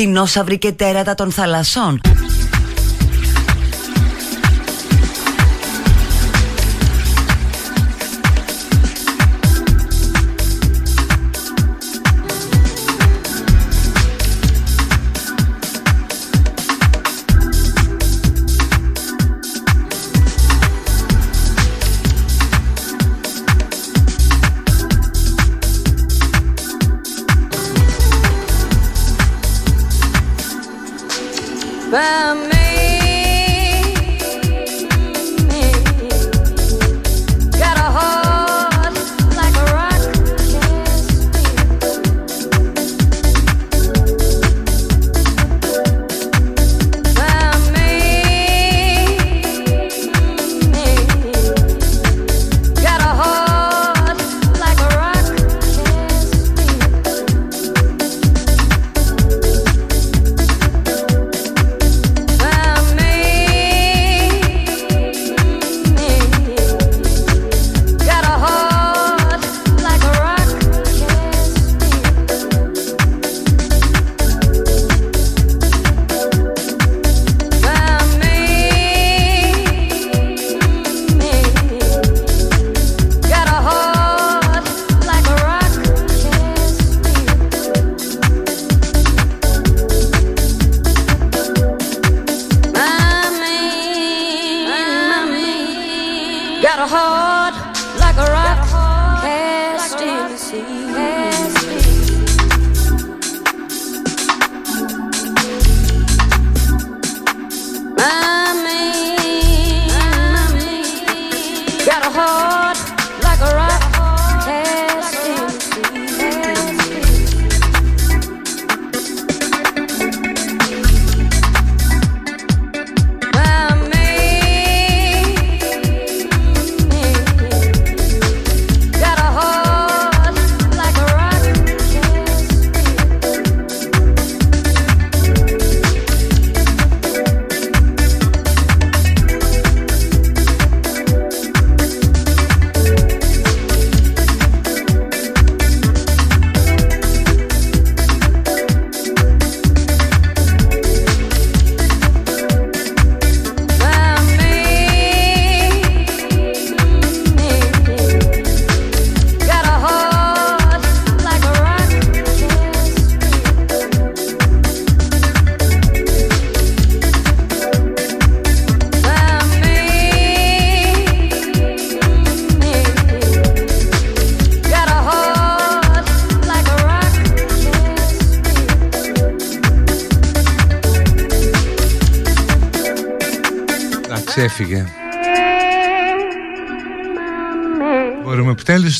δεινόσαυροι και τέρατα των θαλασσών.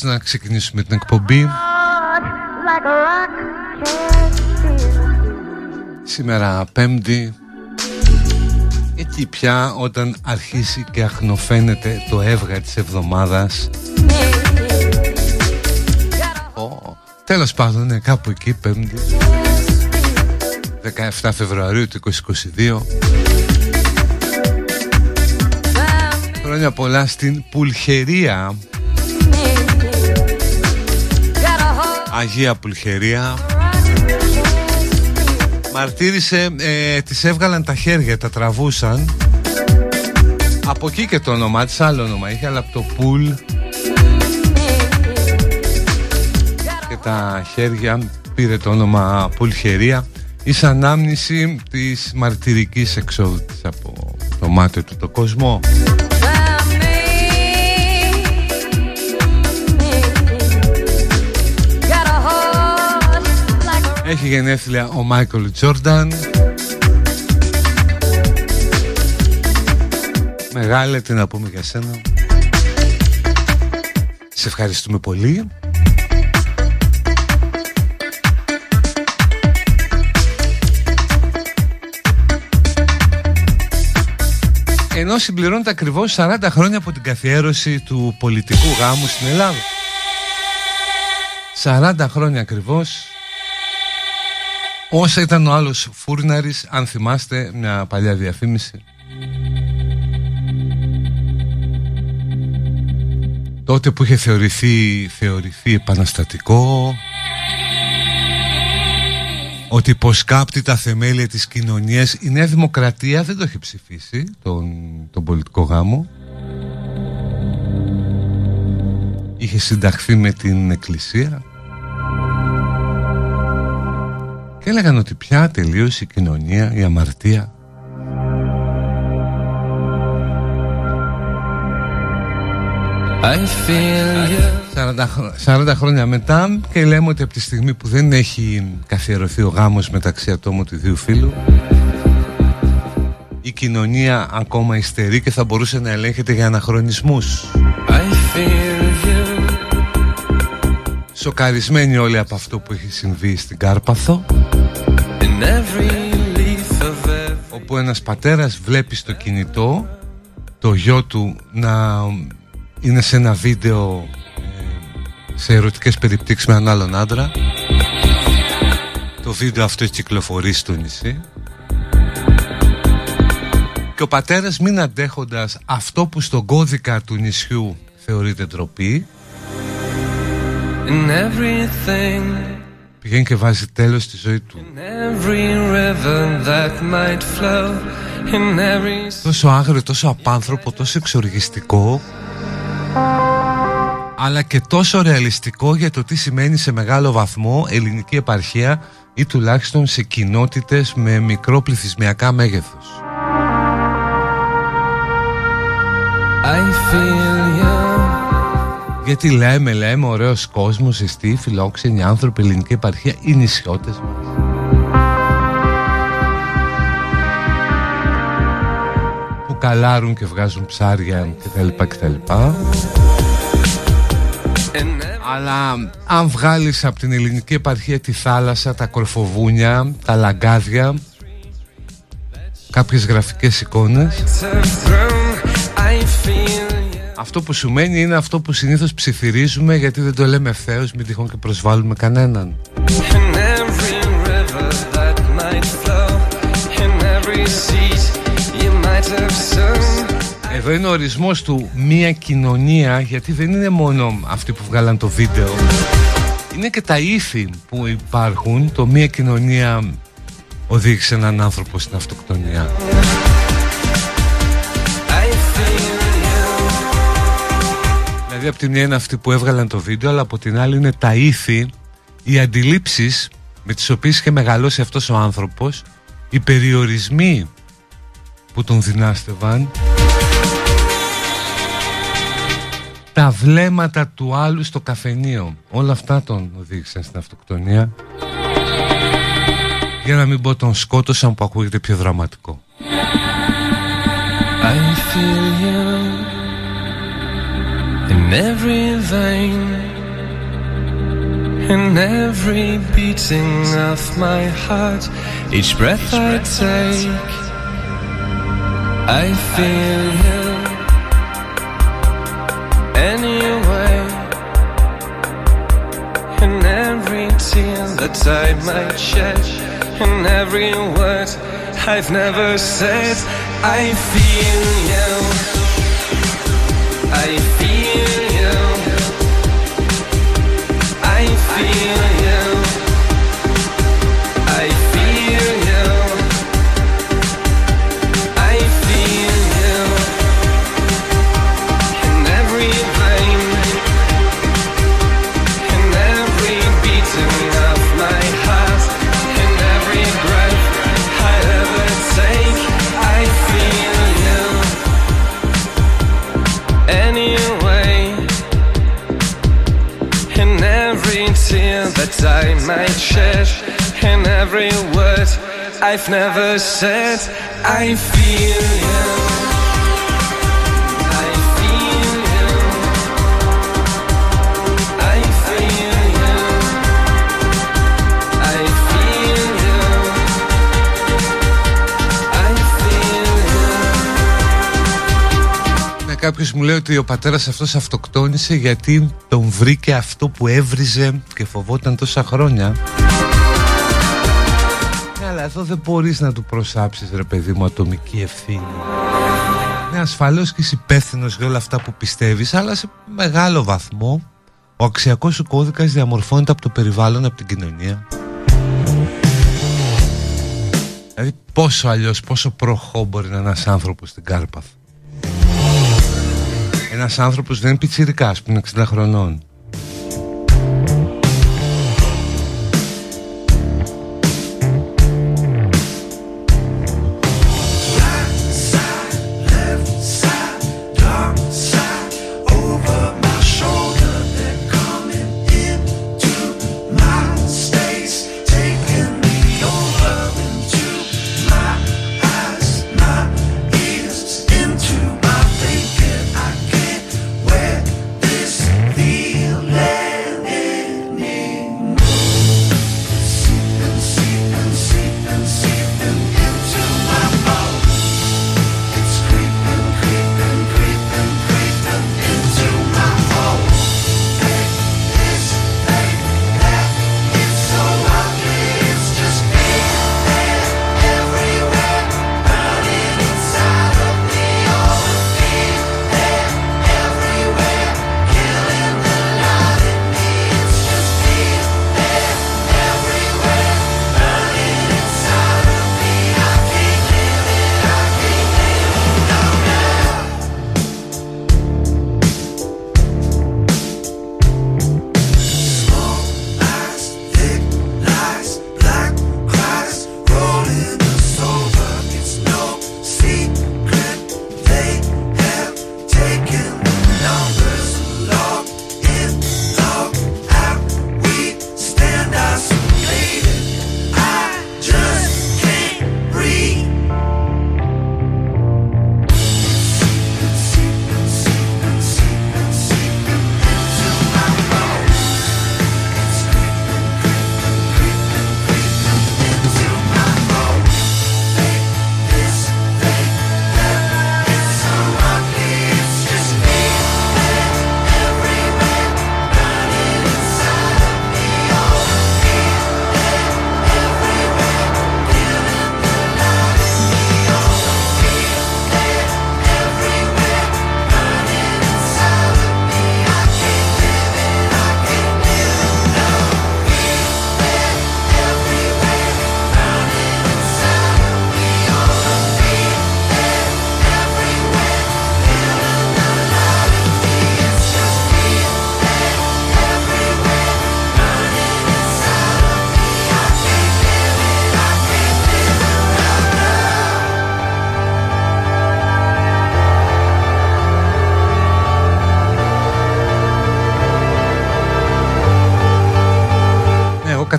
Να ξεκινήσουμε την εκπομπή. Σήμερα πέμπτη Εκεί πια όταν αρχίσει και αχνοφαίνεται το έβγα της εβδομάδας. Oh, Τέλος πάντων είναι κάπου εκεί πέμπτη. 17 Φεβρουαρίου του 2022 Χρόνια πολλά στην Πουλχερία Αγία Πουλχερία. Μαρτύρησε, ε, τις έβγαλαν τα χέρια, τα τραβούσαν. Από εκεί και το όνομά της, άλλο όνομα είχε, αλλά από το πουλ. Και τα χέρια πήρε το όνομα Πουλχερία. Εις ανάμνηση της μαρτυρικής εξόδου της από το μάτι του το κόσμο Έχει γενέθλια ο Μάικολ Τζόρνταν. Μεγάλε τι να πούμε για σένα. Σε ευχαριστούμε πολύ. Ενώ συμπληρώνεται ακριβώς 40 χρόνια από την καθιέρωση του πολιτικού γάμου στην Ελλάδα. 40 χρόνια ακριβώς Όσα ήταν ο άλλος Φούρναρης, αν θυμάστε μια παλιά διαφήμιση. Τότε που είχε θεωρηθεί, θεωρηθεί επαναστατικό ότι υποσκάπτει τα θεμέλια της κοινωνίας. Η Νέα Δημοκρατία δεν το έχει ψηφίσει τον, τον πολιτικό γάμο. Είχε συνταχθεί με την εκκλησία και έλεγαν ότι πια τελείωσε η κοινωνία, η αμαρτία. 40, χρόνια μετά και λέμε ότι από τη στιγμή που δεν έχει καθιερωθεί ο γάμος μεταξύ ατόμων του ιδίου φίλου η κοινωνία ακόμα υστερεί και θα μπορούσε να ελέγχεται για αναχρονισμούς Σοκαρισμένοι όλοι από αυτό που έχει συμβεί στην Κάρπαθο. Όπου ένας πατέρας βλέπει στο κινητό το γιο του να είναι σε ένα βίντεο ε, σε ερωτικές περιπτύξεις με έναν άλλον άντρα. Το βίντεο αυτό έχει κυκλοφορήσει στο νησί. Και ο πατέρας μην αντέχοντας αυτό που στον κώδικα του νησιού θεωρείται ντροπή πηγαίνει και βάζει τέλος στη ζωή του. Τόσο άγριο, τόσο απάνθρωπο, τόσο εξοργιστικό. Αλλά και τόσο ρεαλιστικό για το τι σημαίνει σε μεγάλο βαθμό ελληνική επαρχία ή τουλάχιστον σε κοινότητες με μικρό πληθυσμιακά μέγεθος. Γιατί λέμε, λέμε, ωραίος κόσμος, εστί, φιλόξενοι άνθρωποι, ελληνική επαρχία, οι νησιώτες μας. Που καλάρουν και βγάζουν ψάρια κτλ. κτλ. Αλλά αν βγάλεις από την ελληνική επαρχία τη θάλασσα, τα κορφοβούνια, τα λαγκάδια Κάποιες γραφικές εικόνες Αυτό που σου μένει είναι αυτό που συνήθως ψιθυρίζουμε Γιατί δεν το λέμε ευθέως, μην τυχόν και προσβάλλουμε κανέναν. Εδώ είναι ο ορισμός του μία κοινωνία γιατί δεν είναι μόνο αυτοί που βγάλαν το βίντεο. Είναι και τα ήθη που υπάρχουν. Το μία κοινωνία οδήγησε έναν άνθρωπο στην αυτοκτονία Δηλαδή από την μία είναι αυτοί που έβγαλαν το βίντεο αλλά από την άλλη είναι τα ήθη οι αντιλήψεις με τις οποίες είχε μεγαλώσει αυτός ο άνθρωπος οι περιορισμοί που τον δυνάστευαν τα βλέμματα του άλλου στο καφενείο. Όλα αυτά τον οδήγησαν στην αυτοκτονία. Για να μην πω τον σκότωσαν που ακούγεται πιο δραματικό. I feel you in every vein In every beating of my heart Each breath I take I feel you anyway. In every tear that I might shed, in every word I've never said, I feel you. I I might shed, in every word I've never said, I feel you. You. Ναι, κάποιος μου λέει ότι ο πατέρας αυτός αυτοκτόνησε γιατί τον βρήκε αυτό που έβριζε και φοβόταν τόσα χρόνια. Ναι, αλλά εδώ δεν μπορείς να του προσάψεις ρε παιδί μου ατομική ευθύνη. Ναι, ασφαλώς και είσαι υπεύθυνος για όλα αυτά που πιστεύεις, αλλά σε μεγάλο βαθμό ο αξιακός σου κώδικας διαμορφώνεται από το περιβάλλον, από την κοινωνία. Δηλαδή πόσο αλλιώς, πόσο προχώ μπορεί να είναι ένας άνθρωπος στην Κάρπαθ; Ένας άνθρωπος δεν είναι πιτσιρικάς που είναι 60 χρονών.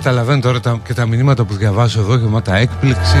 Καταλαβαίνω τώρα τα, και τα μηνύματα που διαβάζω εδώ και τα έκπληξη.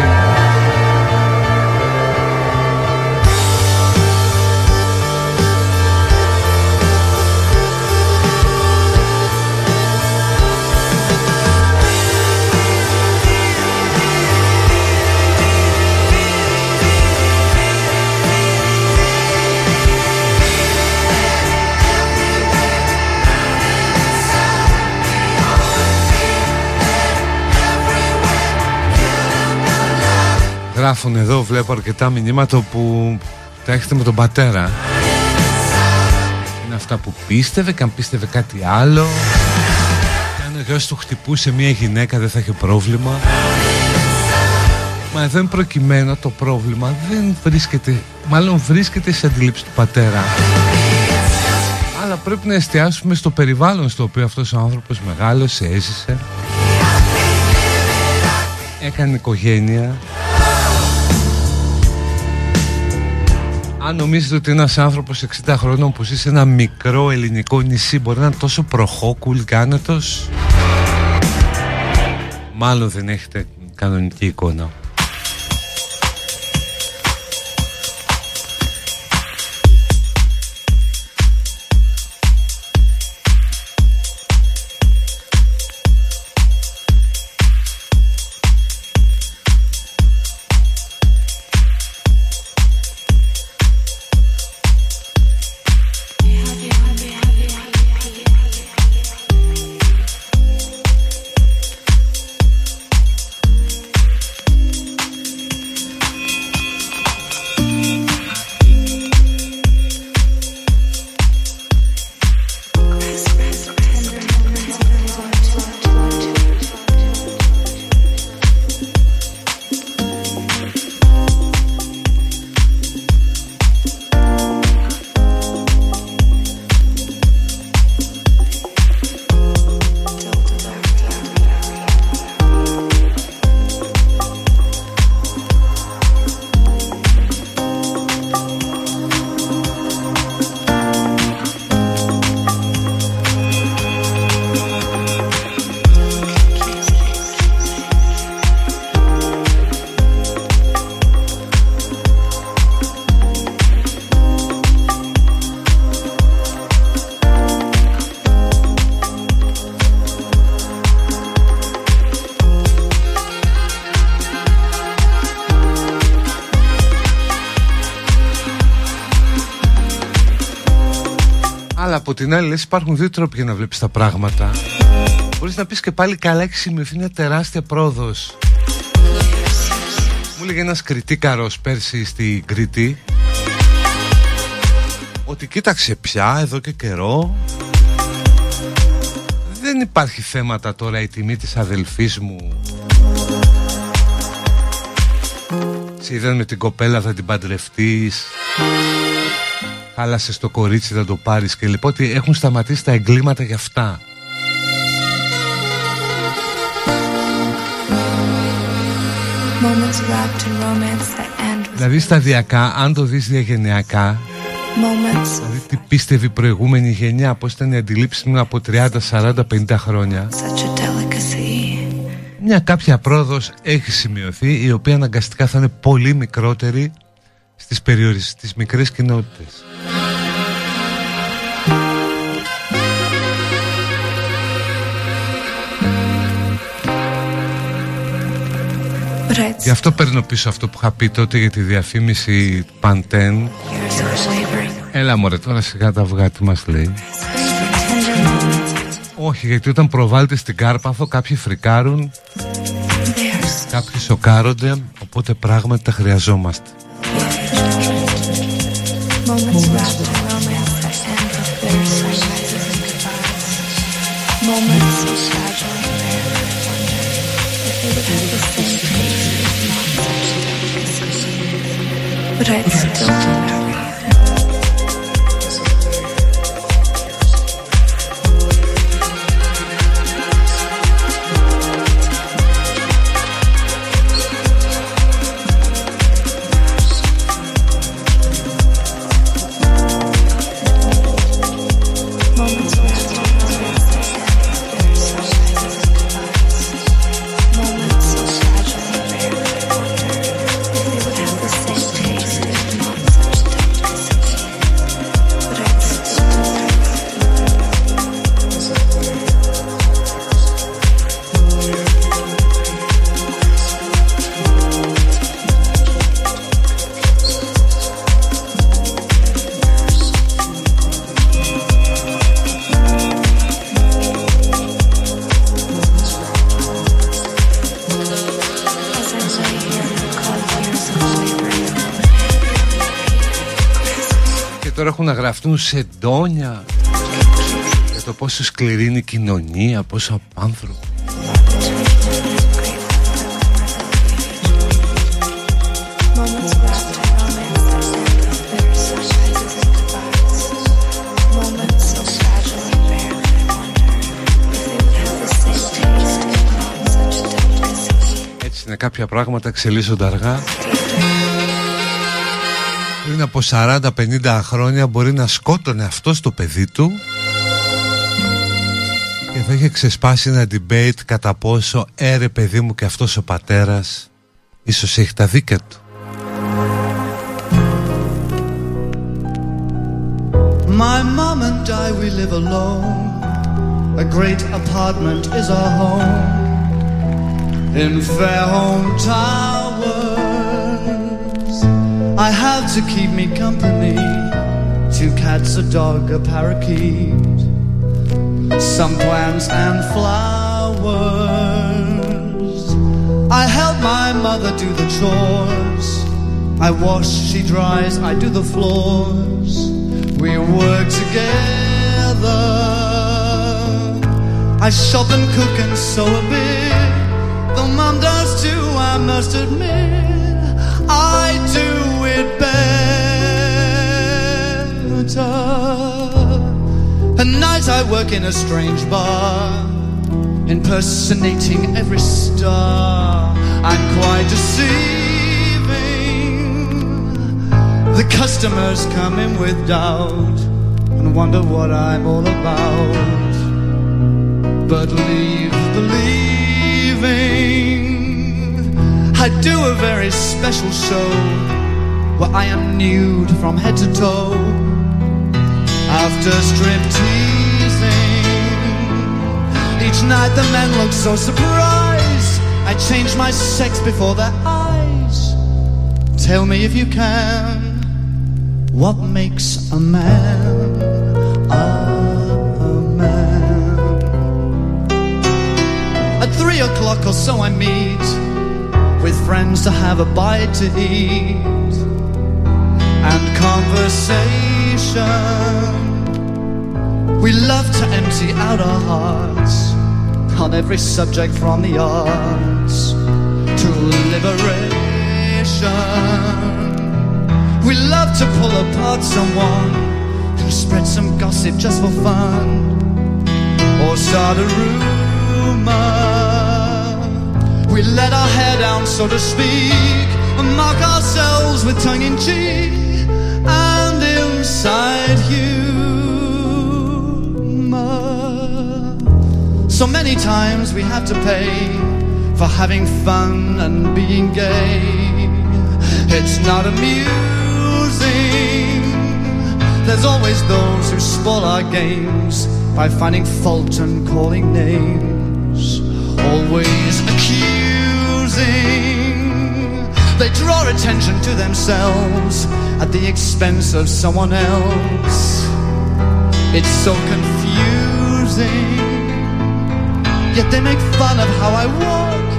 Γράφουν εδώ βλέπω αρκετά μηνύματα που τα έχετε με τον πατέρα. Είναι αυτά που πίστευε και αν πίστευε κάτι άλλο. Και αν ο γιος του χτυπούσε μια γυναίκα δεν θα είχε πρόβλημα. Μα εδώ είναι προκειμένο το πρόβλημα. Δεν βρίσκεται Μάλλον βρίσκεται σε αντιλήψη του πατέρα. Αλλά πρέπει να εστιάσουμε στο περιβάλλον στο οποίο αυτός ο άνθρωπος μεγάλωσε, έζησε. Έκανε οικογένεια Αν νομίζετε ότι ένας άνθρωπος 60 χρόνων που ζει σε ένα μικρό ελληνικό νησί μπορεί να είναι τόσο προχώκουλ κάνετος Μάλλον δεν έχετε κανονική εικόνα Αλλά από την άλλη λες υπάρχουν δύο τρόποι για να βλέπεις τα πράγματα. Μπορείς να πεις και πάλι καλά έχεις σημειωθεί μια τεράστια πρόοδος Μου έλεγε ένας κριτήκαρος πέρσι στην Κρήτη Ότι κοίταξε πια εδώ και καιρό Δεν υπάρχει θέματα τώρα η τιμή της αδελφής μου Σε είδαν με την κοπέλα θα την παντρευτείς Χάλασες το κορίτσι θα το πάρεις και λοιπόν ότι έχουν σταματήσει τα εγκλήματα για αυτά. Δηλαδή σταδιακά, αν το δεις διαγενειακά Δηλαδή τι πίστευε η προηγούμενη γενιά Πώς ήταν η αντιλήψη μου από 30, 40, 50 χρόνια. Μια κάποια πρόοδος έχει σημειωθεί Η οποία αναγκαστικά θα είναι πολύ μικρότερη Στις, περιορισ... στις μικρές κοινότητες. Γι' αυτό παίρνω πίσω αυτό που είχα πει τότε για τη διαφήμιση Pantene. Έλα μωρέ τώρα σιγά τα αυγά τι μας λέει. Όχι γιατί όταν προβάλλεται στην Κάρπαθο κάποιοι φρικάρουν Κάποιοι σοκάρονται Οπότε πράγματι τα χρειαζόμαστε Moments wrapped in romance that end with bitter sunrises and goodbyes. Moments so fragile and rare wonder if they would have the same fate if not such delicacy. But I'd still. Σε εντόνια για το πόσο σκληρή είναι η κοινωνία, πόσο απάνθρωπο. Έτσι είναι κάποια πράγματα εξελίσσονται αργά πριν από 40-50 χρόνια μπορεί να σκότωνε αυτό το παιδί του και θα είχε ξεσπάσει ένα debate κατά πόσο έρε παιδί μου και αυτός ο πατέρας ίσως έχει τα δίκαια του. My mom and I we live alone A great apartment is our home In Fairhome Tower I have to keep me company. Two cats, a dog, a parakeet. Some plants and flowers. I help my mother do the chores. I wash, she dries, I do the floors. We work together. I shop and cook and sew a bit. Though mom does too, I must admit. I better. At night I work in a strange bar, impersonating every star. I'm quite deceiving. The customers come in with doubt and wonder what I'm all about. But leave believing I do a very special show where I am nude from head to toe after strip teasing. Each night the men look so surprised. I change my sex before their eyes. Tell me if you can, what makes a man? A man? At three o'clock or so I meet with friends to have a bite to eat and conversation we love to empty out our hearts on every subject from the arts to liberation. We love to pull apart someone who spread some gossip just for fun or start a rumor. We let our hair down, so to speak, and mock ourselves with tongue in cheek and inside humor. So many times we have to pay for having fun and being gay. It's not amusing. There's always those who spoil our games by finding fault and calling names. Always accusing. They draw attention to themselves at the expense of someone else. It's so confusing. Yet they make fun of how I walk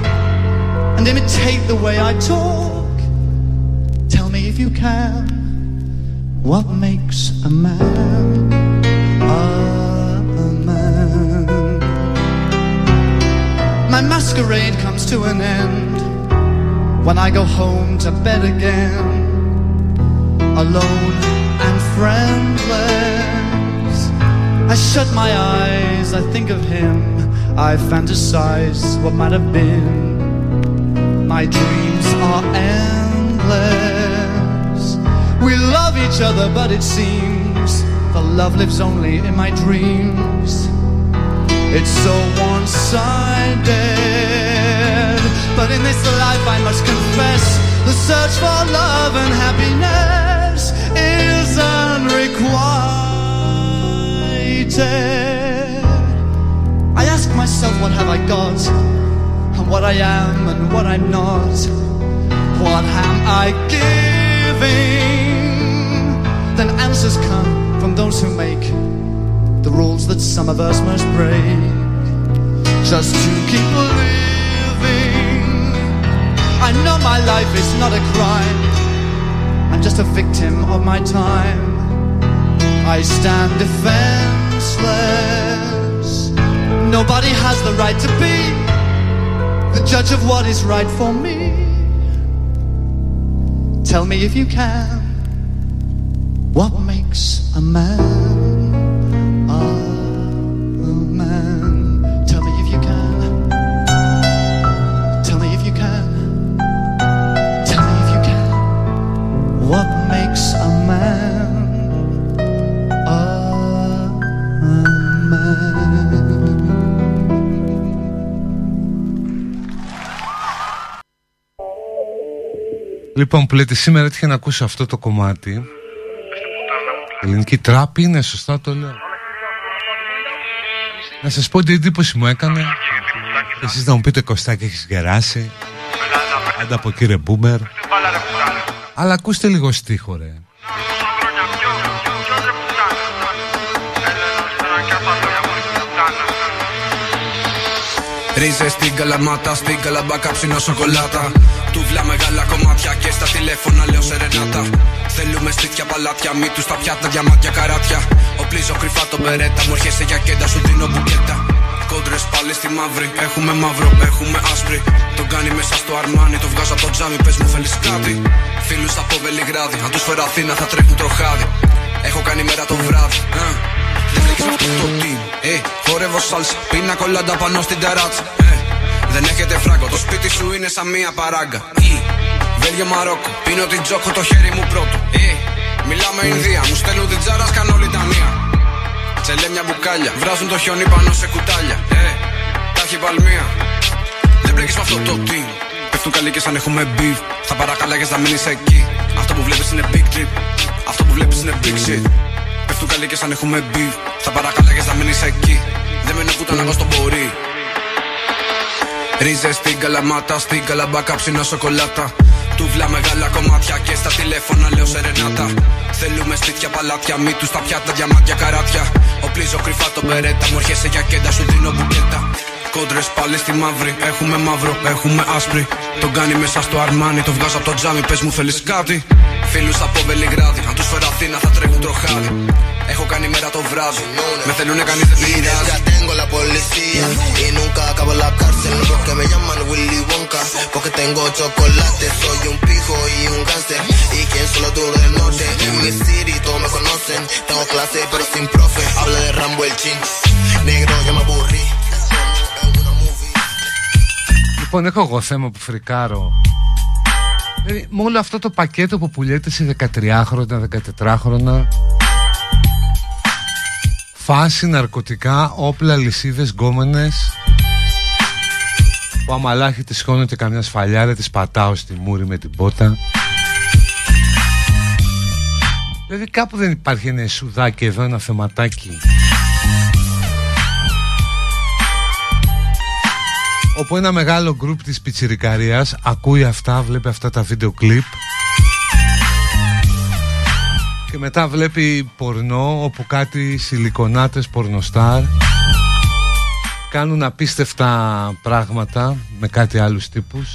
and imitate the way I talk. Tell me if you can, what makes a man a man? My masquerade comes to an end when I go home to bed again alone and friendless. I shut my eyes, I think of him, I fantasize what might have been. My dreams are endless. We love each other, but it seems the love lives only in my dreams. It's so one sided. But in this life, I must confess the search for love and happiness is unrequited. I ask myself, what have I got? And what I am and what I'm not. What am I giving? Then answers come from those who make the rules that some of us must break. Just to keep living. I know my life is not a crime. I'm just a victim of my time. I stand defenseless. Nobody has the right to be the judge of what is right for me. Tell me if you can, what makes a man? Λοιπόν, που λέτε σήμερα έτυχε να ακούσω αυτό το κομμάτι; Ελληνική τράπη είναι, σωστά το λέω. Να σας πω την εντύπωση μου έκανε. Εσείς να μου πείτε Κωστάκη έχεις γεράσει. Άντα από κύριε Μπούμερ. Αλλά ακούστε λίγο στίχο ρε. Ρίζες στην καλαμάτα, στην καλαμπάκα ψινό σοκολάτα. Τούβλα μεγάλα κομμάτια και στα τηλέφωνα λέω σερενάτα. Θέλουμε στήθια παλάτια, μη του τα πιάτα, διαμάτια καράτια. Οπλίζω κρυφά τον περέτα, μου έρχεσαι για κέντα, σου δίνω μπουκέτα. Κόντρες πάλι στη μαύρη, έχουμε μαύρο, έχουμε άσπρη. Τον κάνει μέσα στο αρμάνι, το βγάζω από το τζάμι, πες μου θέλεις κάτι. Φίλους από Βελιγράδι, αν τους φέρω Αθήνα θα τρέχουν τροχάδι. Έχω κάνει μέρα το βράδυ. Δεν βρήκε αυτό το team. Ε, χορεύω σάλσα, πίνα κολλάντα πάνω στην ταράτσα. Ε, δεν έχετε φράγκο, το σπίτι σου είναι σαν μία παράγκα. Ή, Βέλγιο Μαρόκο, πίνω την τζόκο το χέρι μου πρώτο. Ή, μιλάμε Ινδία, μου στέλνουν την τζάρα, κάνω λιτανία. Τσελέμια μπουκάλια, βράζουν το χιόνι πάνω σε κουτάλια. Ε, τάχει παλμία. Δεν μπλέκεις με αυτό το team. Πέφτουν καλοί και σαν έχουμε beef. Θα παρακαλάγες να μείνεις εκεί. Αυτό που βλέπεις είναι big trip. Αυτό που βλέπεις είναι big shit. Πέφτουν καλοί και σαν έχουμε beef. Θα παρακαλάγες να μείνεις εκεί. Δεν με νεκούταν εγώ στο μπορεί. Ρίζε στην καλαμάτα, στην καλαμπάκα ψινό σοκολάτα. Τούβλα μεγάλα κομμάτια και στα τηλέφωνα λέω σερενάτα. Θέλουμε στήθια παλάτια, μη του τα πιάτα, διαμάτια καράτια. Οπλίζω κρυφά τον περέτα, μου έρχεσαι για κέντα, σου δίνω μπουκέτα. Κόντρε πάλι στη μαύρη. Έχουμε μαύρο, έχουμε άσπρη. Τον κάνει μέσα στο αρμάνι, το βγάζω από το τζάμι. Πε μου θέλει κάτι. Φίλου από Βελιγράδι, αν του φέρω Αθήνα θα τρέχουν τροχάδι. Έχω κάνει μέρα το βράδυ. Με θέλουνε κανεί δεν πειράζει. Ya tengo la policía y nunca acabo la cárcel. No porque me llaman Willy Wonka, porque tengo chocolate. Soy un pijo y un cáncer. Y quien solo duro del norte. En mi city todos me conocen. Tengo clase pero sin profe. Habla de Rambo el chin. Negro ya me aburrí. Λοιπόν, έχω εγώ θέμα που φρικάρω. Δηλαδή, με όλο αυτό το πακέτο που πουλιέται σε 13χρονα, 14χρονα Φάση, ναρκωτικά, όπλα, λυσίδες, γκόμενες Που αμαλάχη τη και καμιά σφαλιάρα Τη πατάω στη μούρη με την πότα Δηλαδή κάπου δεν υπάρχει ένα σουδάκι εδώ, ένα θεματάκι όπου ένα μεγάλο γκρουπ της πιτσιρικαρίας ακούει αυτά, βλέπει αυτά τα βίντεο κλιπ. Και μετά βλέπει πορνό όπου κάτι σιλικονάτες πορνοστάρ κάνουν απίστευτα πράγματα με κάτι άλλους τύπους.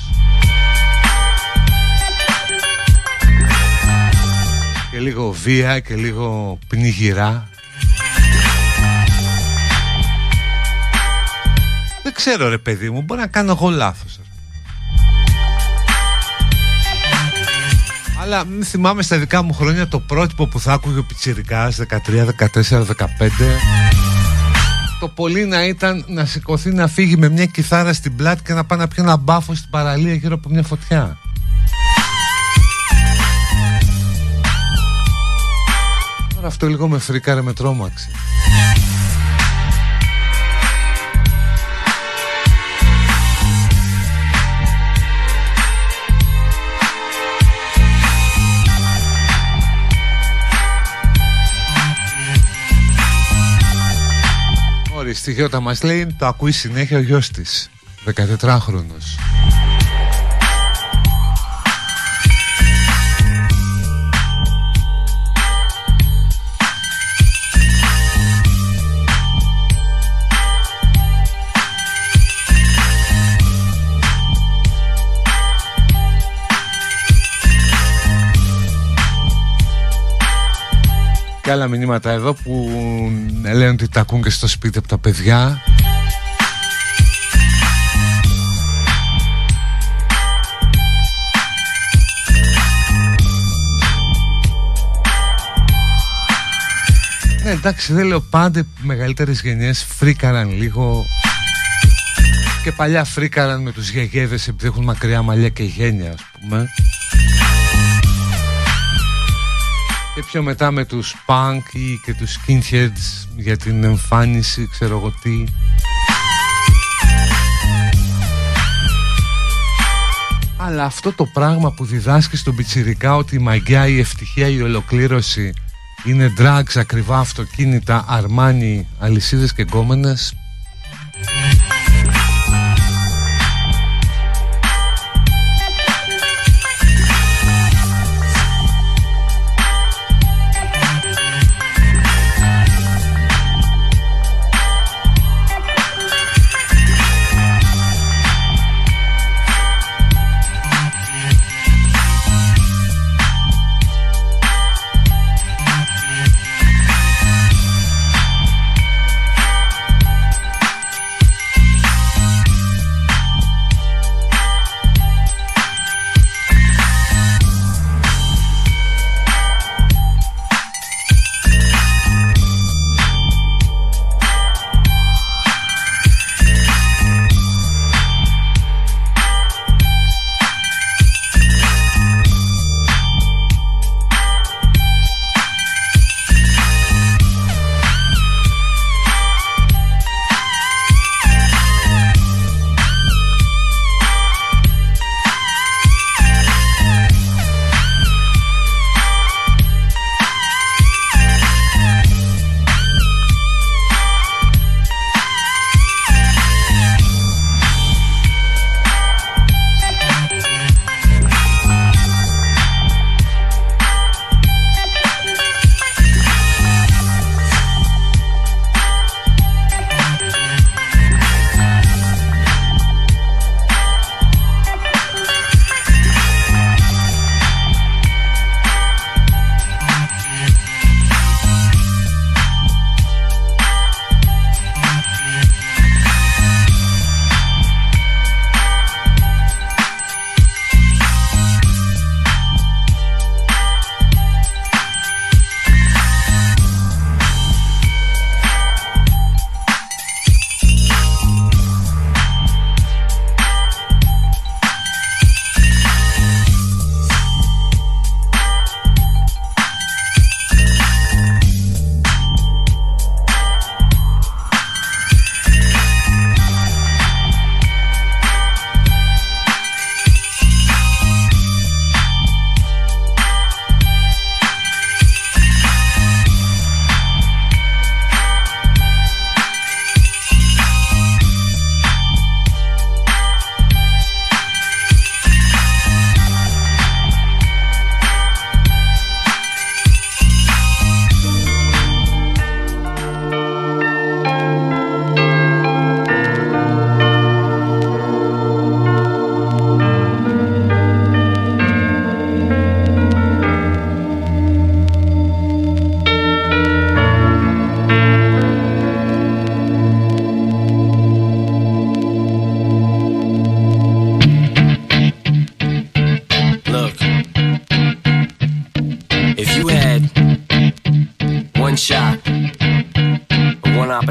Και λίγο βία και λίγο πνιγυρά Δεν ξέρω ρε παιδί μου, μπορεί να κάνω εγώ λάθος. Αλλά θυμάμαι στα δικά μου χρόνια το πρότυπο που θα άκουγε ο Πιτσιρικάς 13, 14, 15 το πολύ να ήταν να σηκωθεί να φύγει με μια κιθάρα στην πλάτη και να πάει να πιει ένα μπάφο στην παραλία γύρω από μια φωτιά. Τώρα αυτό λίγο με φρίκαρε με τρόμαξε. Η στοιχειώτα μας λέει το ακούει συνέχεια ο γιος της 14χρονος και άλλα μηνύματα εδώ που λένε ότι τα ακούν και στο σπίτι από τα παιδιά Ναι, εντάξει, δεν λέω πάντα οι μεγαλύτερες γενιές φρίκαραν λίγο και παλιά φρίκαραν με τους γεγέδες επειδή έχουν μακριά μαλλιά και γένια, ας πούμε. Και πιο μετά με τους punk ή και τους skinheads για την εμφάνιση ξέρω εγώ τι. Αλλά αυτό το πράγμα που διδάσκει στον πιτσιρικά ότι η μαγιά, η ευτυχία, η ολοκλήρωση είναι drugs, ακριβά αυτοκίνητα, αρμάνι, αλυσίδες και γκόμενες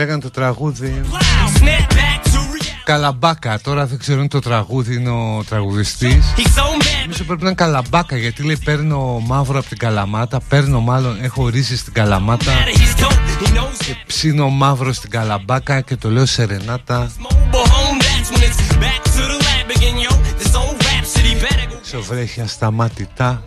λέγανε το τραγούδι. Καλαμπάκα. Τώρα δεν ξέρω το τραγούδι είναι ο τραγουδιστής. Νομίζω πρέπει να είναι καλαμπάκα γιατί λέει παίρνω μαύρο από την καλαμάτα. Παίρνω μάλλον, έχω ρίζει στην καλαμάτα. Και ψήνω μαύρο στην καλαμπάκα και το λέω σερενάτα. Σοβρέχια σταμάτητα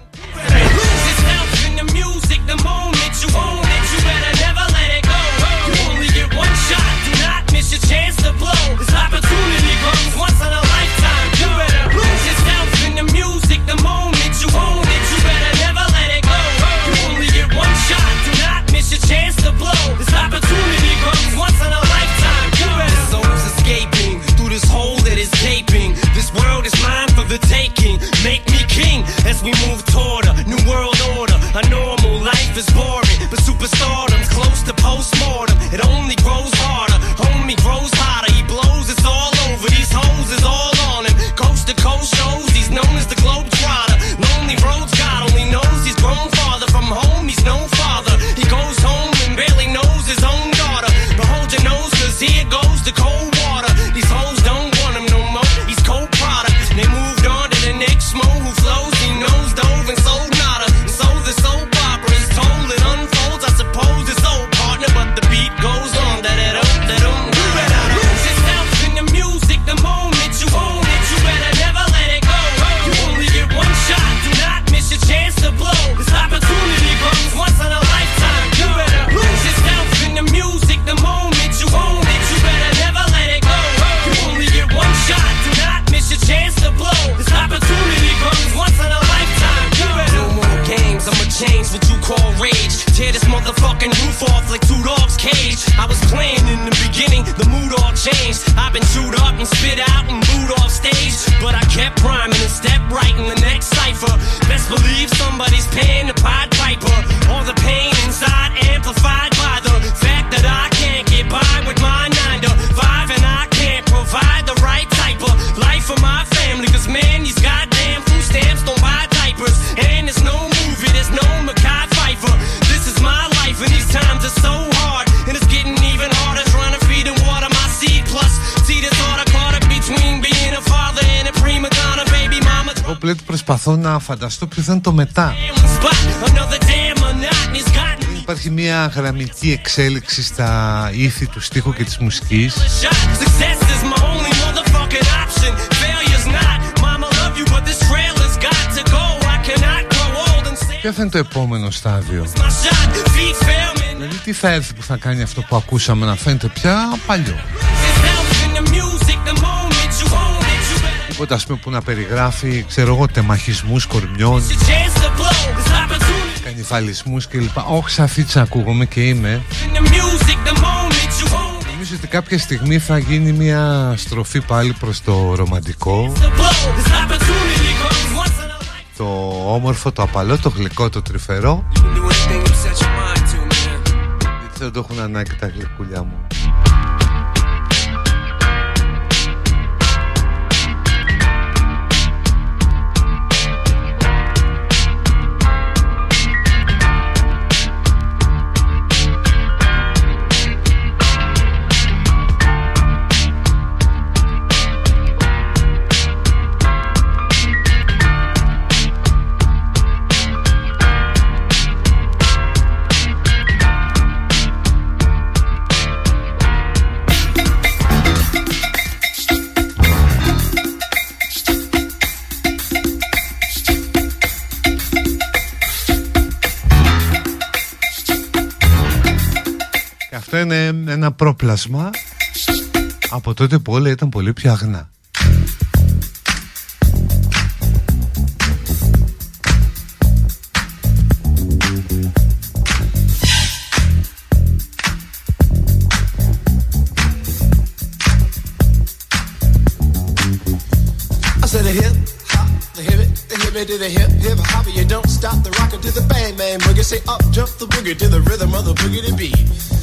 life is boring, but superstardom φανταστώ ποιο θα είναι το μετά. Υπάρχει μια γραμμική εξέλιξη στα ήθη του στίχου και της μουσικής. Ποιο θα είναι το επόμενο στάδιο; Δηλαδή τι θα έρθει που θα κάνει αυτό που ακούσαμε να φαίνεται πια παλιό; τίποτα ας που να περιγράφει ξέρω εγώ τεμαχισμούς κορμιών κανιφαλισμούς κλπ. Όχι σαφίτσα ακούγομαι και είμαι. Νομίζω ότι κάποια στιγμή θα γίνει μια στροφή πάλι προς το ρομαντικό. Το όμορφο, το απαλό, το γλυκό, το τρυφερό. Γιατί δεν το έχουν ανάγκη τα γλυκούλια μου. πρόπλασμα από τότε που όλα ήταν πολύ πιο αγνά. to the hip, hip hop, you don't stop the rocker to the bang, bang boogie. Say up, jump the boogie to the rhythm of the boogie to beat.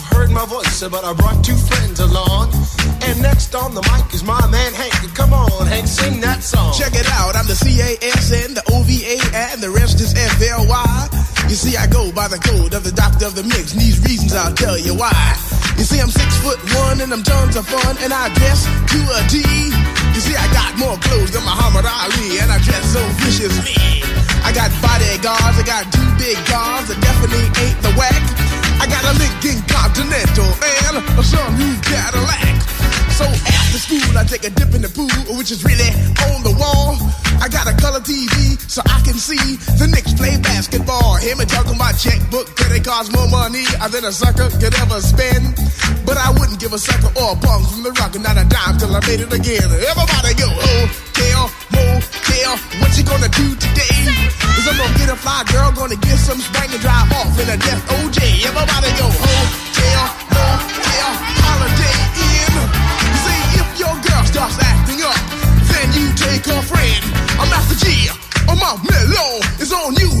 heard my voice, but I brought two friends along. And next on the mic is my man Hank. Come on, Hank, sing that song. Check it out, I'm the C-A-S-N, the O-V-A, and the rest is F-L-Y. You see, I go by the code of the doctor of the mix, and these reasons I'll tell you why. You see, I'm six foot one, and I'm tons of fun, and I dress to a T. You see, I got more clothes than Muhammad Ali, and I dress so viciously. I got bodyguards, I got two big guns, I definitely ain't the whack. I got a Lincoln Continental and a Sunroof Cadillac. So after school, I take a dip in the pool, which is really on the wall. I got a color TV so I can see the Knicks play basketball. Him and talking my checkbook, credit cards more money uh, than a sucker could ever spend. But I wouldn't give a sucker or a bum from the rock and not a dime till I made it again. Everybody go, oh, hotel, motel, what you gonna do today? Cause I'm gonna get a fly girl, gonna get some spank and drive off in a death OJ. Everybody go, oh, hotel, motel, holiday in. See, if your girl starts acting you take her friend. I'm Master G. Oh, my mellow is on you,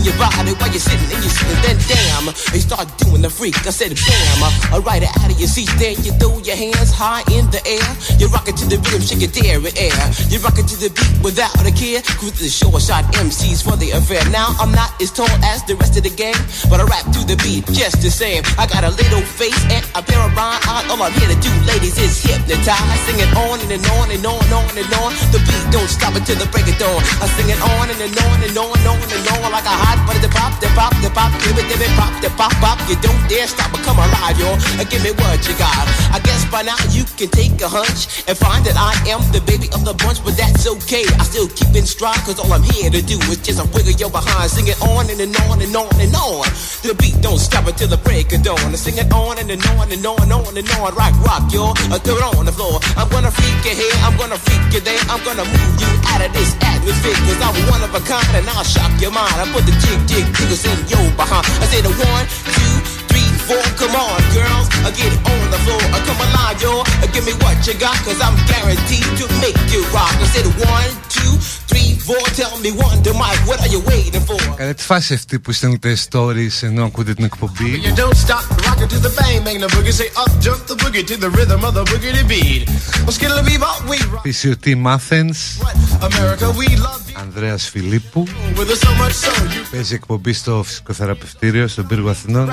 your body while you're sitting and you're sitting. Then damn, you start doing the freak. I said bam, I ride it out of your seat. Then you throw your hands high in the air. You rock it to the rhythm, shake it there and air. You rock it to the beat without a care. Cruise the short shot MCs for the affair. Now I'm not as tall as the rest of the gang, but I rap to the beat just the same. I got a little face and a pair of rhyme eyes. All I'm here to do, ladies, is hypnotize. Sing it on and, and on and on and on and on. The beat don't stop until the break of dawn. I sing it on and, and on and on and on and on like a hot butter. The pop, the pop, the pop, give it, give it, pop, the pop, pop. You don't dare stop or come alive, y'all. And give me what you got. I guess by now you can take a hunch and find that I am the baby of the bunch, but that's okay. I still keep in stride, cause all I'm here to do is just a wiggle your behind. Sing it on and, and on and on and on. The beat don't stop until the break of dawn. I sing it on and, and on and on and on and on. Rock, rock, y'all. Throw it on the floor. I'm gonna freak you here, I'm gonna freak you there. I'm gonna move you out of this atmosphere, cause I'm one of a kind and I'll shock your mind. I put the jig, jig, jiggles in your behind. I say the one, two, three, four. Come on, girls, I get it on the floor. I come alive, yo. Give me what you got, cause I'm guaranteed to make you rock. I said one, two, three, four. Tell me one, to Mike, what are you waiting for? Κατά τη φάση αυτή που στέλνετε stories ενώ ακούτε την εκπομπή You don't stop, rock it to the bang, bang the boogie. Say up, jump the boogie to the rhythm of the boogie to beat. Well, skittle bebop, we rock. PCOT Μάθενς America, we love you. Ανδρέας Φιλίππου With us so much so you Παίζει εκπομπή στο φυσικοθεραπευτήριο στον πύργο Αθηνών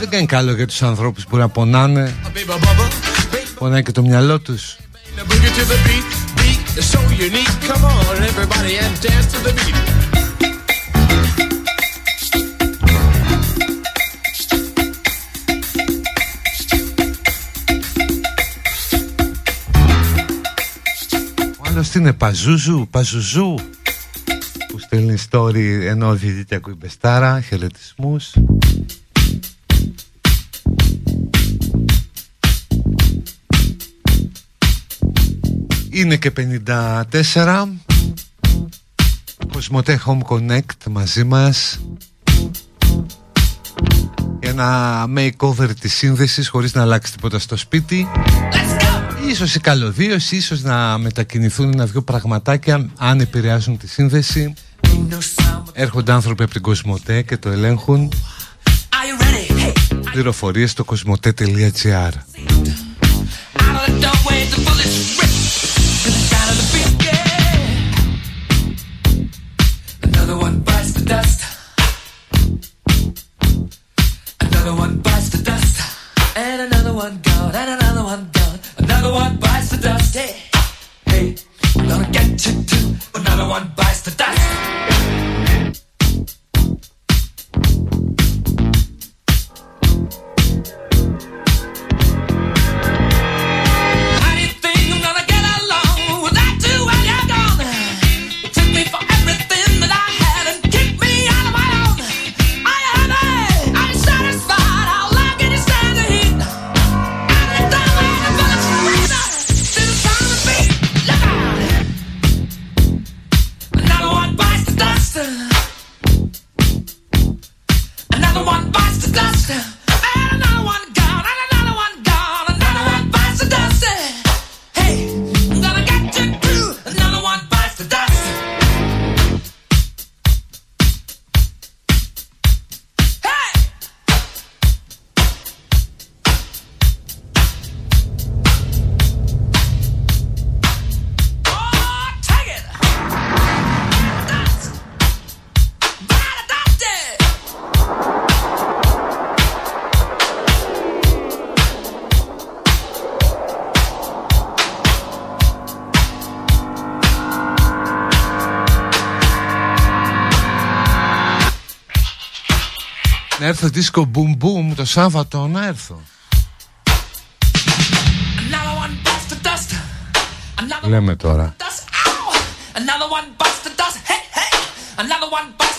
brag. It don't mean to boast, but we like hot. Ε, Δεν κάνει καλό για τους ανθρώπους που να πονάνε Baby bubba, baby, Πονάει και το μυαλό τους the boogie to the beat. Beat is so unique. Come on, everybody, and dance to the beat. Ο άλλος τι είναι Παζούζου, Παζουζού Που στέλνει story ενώ διαιτητή ακούει μπεστάρα Χαιρετισμούς Είναι και 54 Κοσμοτέ Home Connect μαζί μας. Για ένα makeover της σύνδεσης χωρίς να αλλάξει τίποτα στο σπίτι. Ίσως η καλωδίωση, ίσως να μετακινηθούν ένα δυο πραγματάκια αν επηρεάζουν τη σύνδεση. Έρχονται άνθρωποι από την Κοσμοτέ και το ελέγχουν. Are you ready? Hey, Πληροφορίες στο κοσμοτέ.gr das έρθω δίσκο boom το Σάββατο να έρθω. Λέμε τώρα. Another one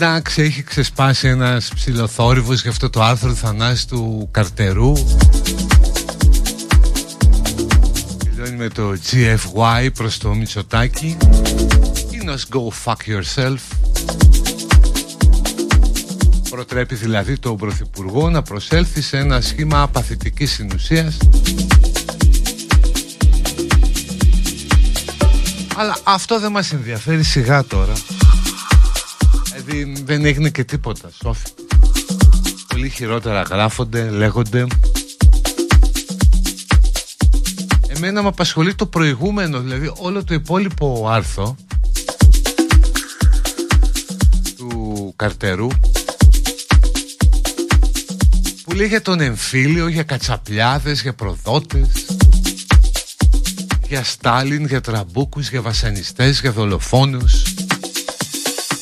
εντάξει, έχει ξεσπάσει ένας ψηλοθόρυβος για αυτό το άρθρο του Θανάση του Καρτερού. Τελειώνει με το GFY προς το Μητσοτάκι. Είναι ως go fuck yourself. Προτρέπει δηλαδή τον Πρωθυπουργό να προσέλθει σε ένα σχήμα απαθητικής συνουσίας Αλλά αυτό δεν μας ενδιαφέρει σιγά τώρα Δηλαδή δεν έγινε και τίποτα Σόφι Πολύ χειρότερα γράφονται, λέγονται. Εμένα με απασχολεί το προηγούμενο Δηλαδή όλο το υπόλοιπο άρθρο Του Καρτερού Που λέει για τον εμφύλιο Για κατσαπλιάδες, για προδότες για Στάλιν, για τραμπούκους, για βασανιστές, για δολοφόνους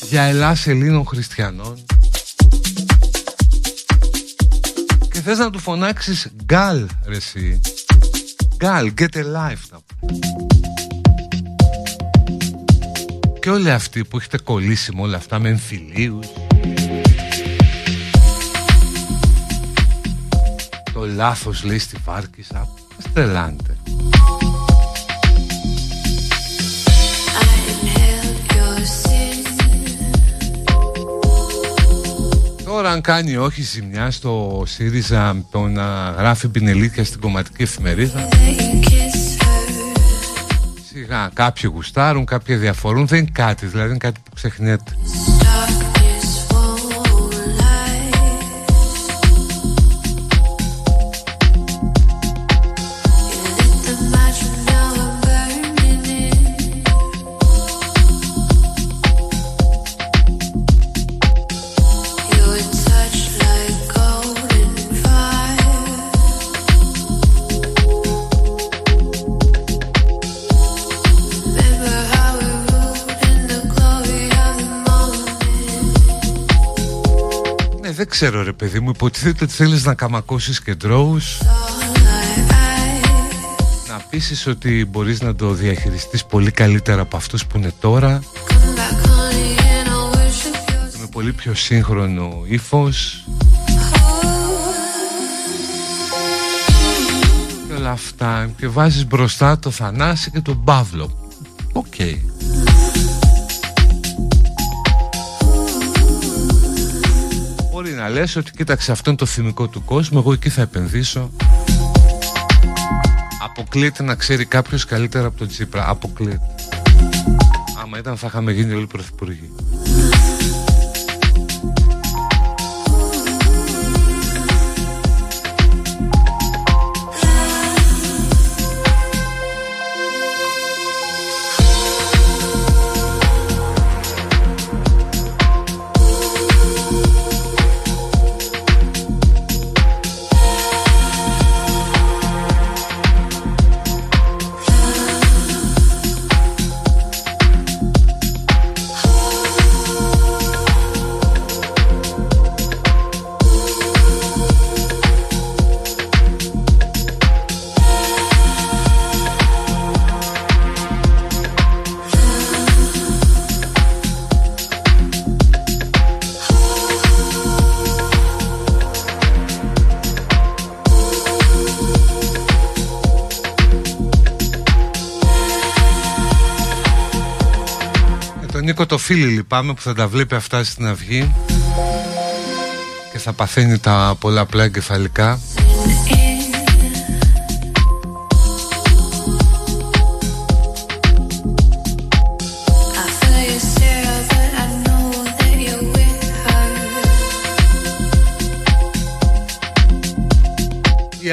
για Ελλάς Ελλήνων Χριστιανών. Και θες να του φωνάξεις GAL ρε εσύ GAL, get a life να πω. και όλοι αυτοί που έχετε κολλήσει με όλα αυτά με εμφυλίους. Το λάθος λέει στη Βάρκησα. Μας Τώρα αν κάνει όχι ζημιά στο ΣΥΡΙΖΑ το να γράφει πινελίτια στην κομματική εφημερίδα. Σιγά κάποιοι γουστάρουν, κάποιοι διαφορούν. Δεν είναι κάτι, δηλαδή είναι κάτι που ξεχνιέται ξέρω ρε παιδί μου Υποτίθεται ότι θέλεις να καμακώσεις κεντρώους Να πείσεις ότι μπορείς να το διαχειριστείς πολύ καλύτερα από αυτούς που είναι τώρα. Με πολύ πιο σύγχρονο ύφος. Και όλα αυτά. Και βάζεις μπροστά το Θανάση και τον Παύλο. Οκ Μπορεί να λες ότι κοίταξε αυτό είναι το θυμικό του κόσμου Εγώ εκεί θα επενδύσω. Αποκλείεται να ξέρει κάποιος καλύτερα από τον Τσίπρα. Αποκλείεται. Άμα ήταν θα είχαμε γίνει όλοι πρωθυπουργοί Νίκο το φίλι λυπάμαι που θα τα βλέπει αυτά στην αυγή και θα παθαίνει τα πολλαπλά εγκεφαλικά.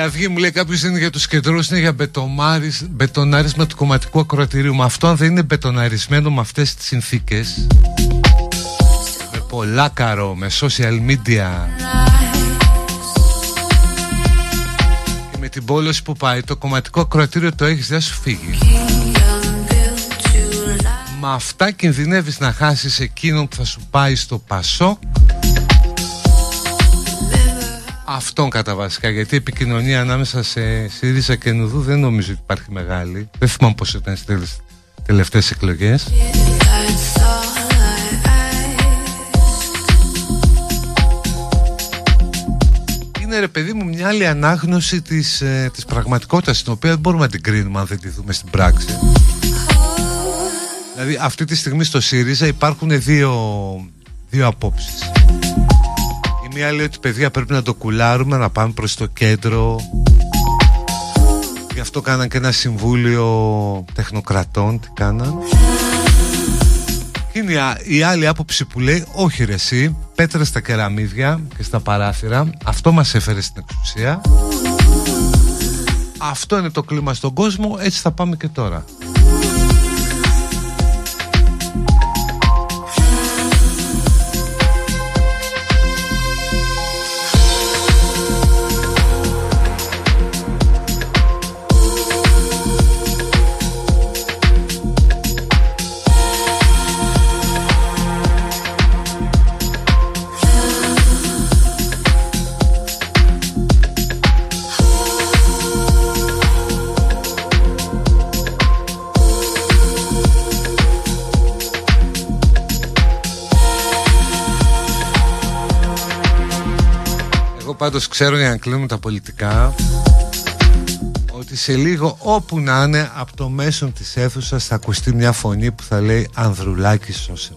Αυγή μου λέει κάποιος είναι για τους κεντρούς, είναι για μπετομάρις- μπετονάρισμα του κομματικού ακροατηρίου. Μα αυτό αν δεν είναι μπετοναρισμένο με αυτές τις συνθήκες, με πολλά καρό, με social media και με την πόλωση που πάει, το κομματικό ακροατήριο το έχεις, δεν σου φύγει. Με αυτά κινδυνεύεις να χάσεις εκείνον που θα σου πάει στο Πασόκ Αυτόν κατά βασικά γιατί η επικοινωνία ανάμεσα σε ΣΥΡΙΖΑ και Νουδού δεν νομίζω ότι υπάρχει μεγάλη. Δεν θυμάμαι πως ήταν στις τελε- τελευταίες εκλογές. That's all I Είναι ρε παιδί μου μια άλλη ανάγνωση της, ε, της πραγματικότητας την οποία δεν μπορούμε να την κρίνουμε αν δεν τη δούμε στην πράξη. Δηλαδή αυτή τη στιγμή στο ΣΥΡΙΖΑ υπάρχουν δύο, δύο απόψεις. Η μία λέει ότι παιδιά πρέπει να το κουλάρουμε να πάμε προς το κέντρο. Γι' αυτό κάναν και ένα συμβούλιο τεχνοκρατών Τι κάναν. Και είναι η α- η άλλη άποψη που λέει Όχι ρε εσύ Πέτρα στα κεραμίδια και στα παράθυρα. Αυτό μας έφερε στην εξουσία. Αυτό είναι το κλίμα στον κόσμο Έτσι θα πάμε και τώρα πάντως ξέρω για να κλείνουμε τα πολιτικά ότι σε λίγο όπου να είναι από το μέσον της αίθουσας θα ακουστεί μια φωνή που θα λέει Ανδρουλάκης σώσε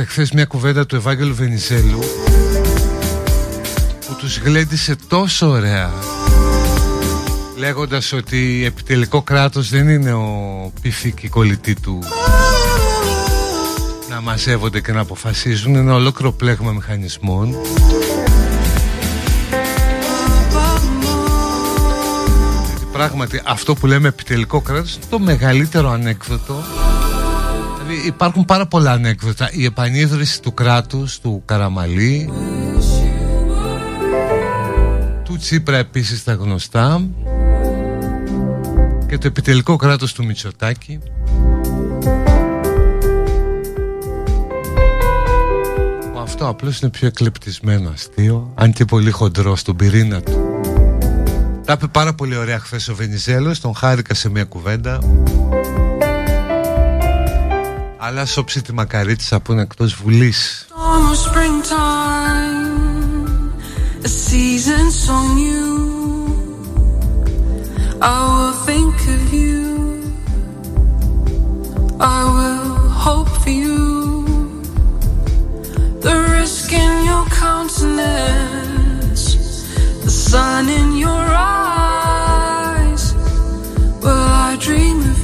ακούγατε χθες μια κουβέντα του Ευάγγελου Βενιζέλου που τους γλέντισε τόσο ωραία λέγοντας ότι επιτελικό κράτος δεν είναι ο πυθίκη κολλητή του να μαζεύονται και να αποφασίζουν είναι ένα ολόκληρο πλέγμα μηχανισμών. Γιατί πράγματι αυτό που λέμε επιτελικό κράτος είναι το μεγαλύτερο ανέκδοτο Δηλαδή υπάρχουν πάρα πολλά ανέκδοτα. Η επανίδρυση του κράτους του Καραμαλή Του Τσίπρα επίσης τα γνωστά Και το επιτελικό κράτος του Μητσοτάκη. Που Αυτό απλώς είναι πιο εκλεπτισμένο αστείο Αν και πολύ χοντρό στον πυρήνα του. Τα είπε πάρα πολύ ωραία χθες ο Βενιζέλος Τον χάρηκα σε μια κουβέντα αλλά σώψε τη μακαρίτσα που είναι εκτός βουλής. Sun in your eyes. Will I dream of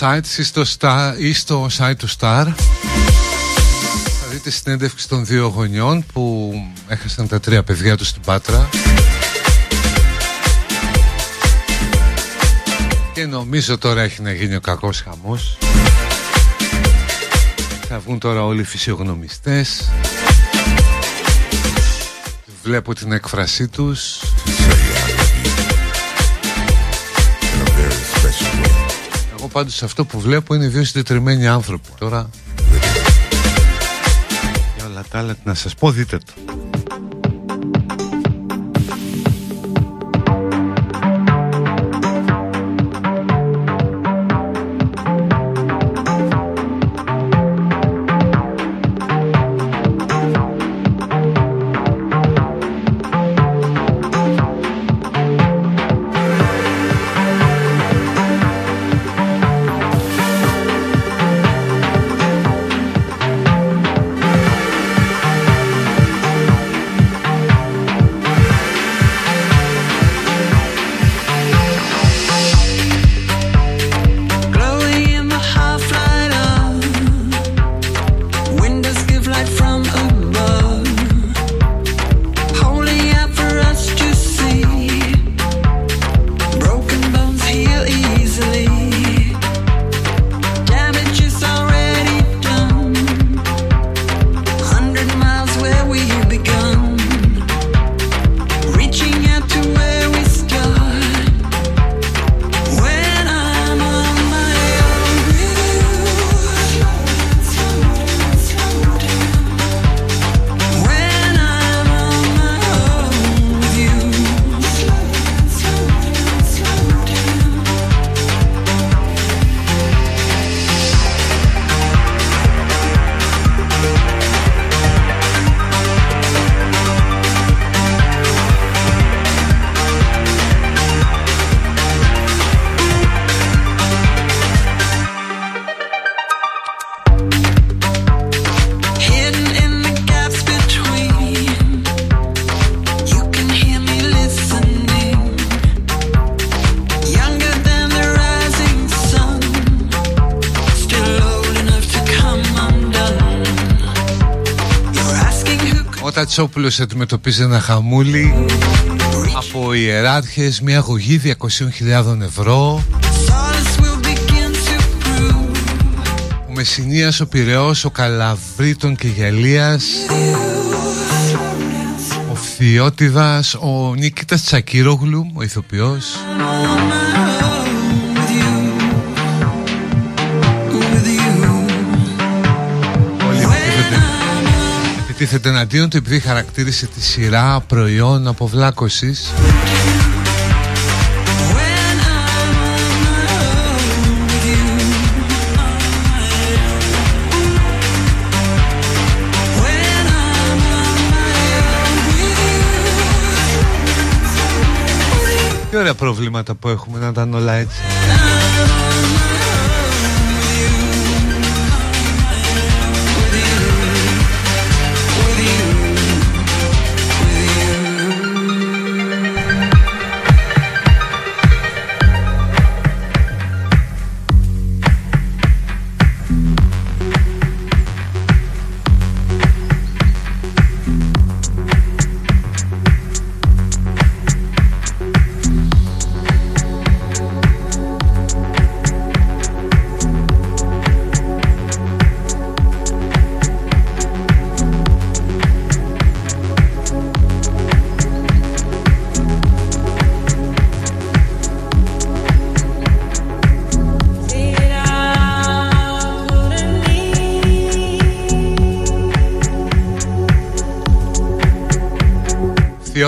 sites ή στο, Star, ή στο site του Star. Θα δείτε συνέντευξη των δύο γονιών που έχασαν τα τρία παιδιά τους στην Πάτρα. Και νομίζω τώρα έχει να γίνει ο κακός χαμός. Θα βγουν τώρα όλοι οι φυσιογνωμιστές. Βλέπω την έκφρασή τους Εγώ πάντως αυτό που βλέπω είναι δύο συντετριμένοι άνθρωποι. Τώρα Για όλα τα άλλα τι να σας πω δείτε το who Ο Τατσόπουλος αντιμετωπίζει ένα χαμούλι από ιεράρχες, μια αγωγή 200.000 ευρώ. Solace will begin to prove Ο Μεσσηνίας, ο Πειραιός, ο Καλαβρίτων και Γελίας. Ο Φθιώτιδας, ο Νίκητας Τσακυρόγλου, ο ηθοποιός επιτίθεται εναντίον του επειδή χαρακτήρισε τη σειρά προϊόν αποβλάκωσης. Τι ωραία προβλήματα που έχουμε να ήταν όλα έτσι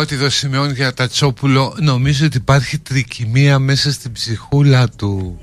Θεότιδο σημειώνει για τα Τσόπουλο Νομίζω ότι υπάρχει τρικυμία μέσα στην ψυχούλα του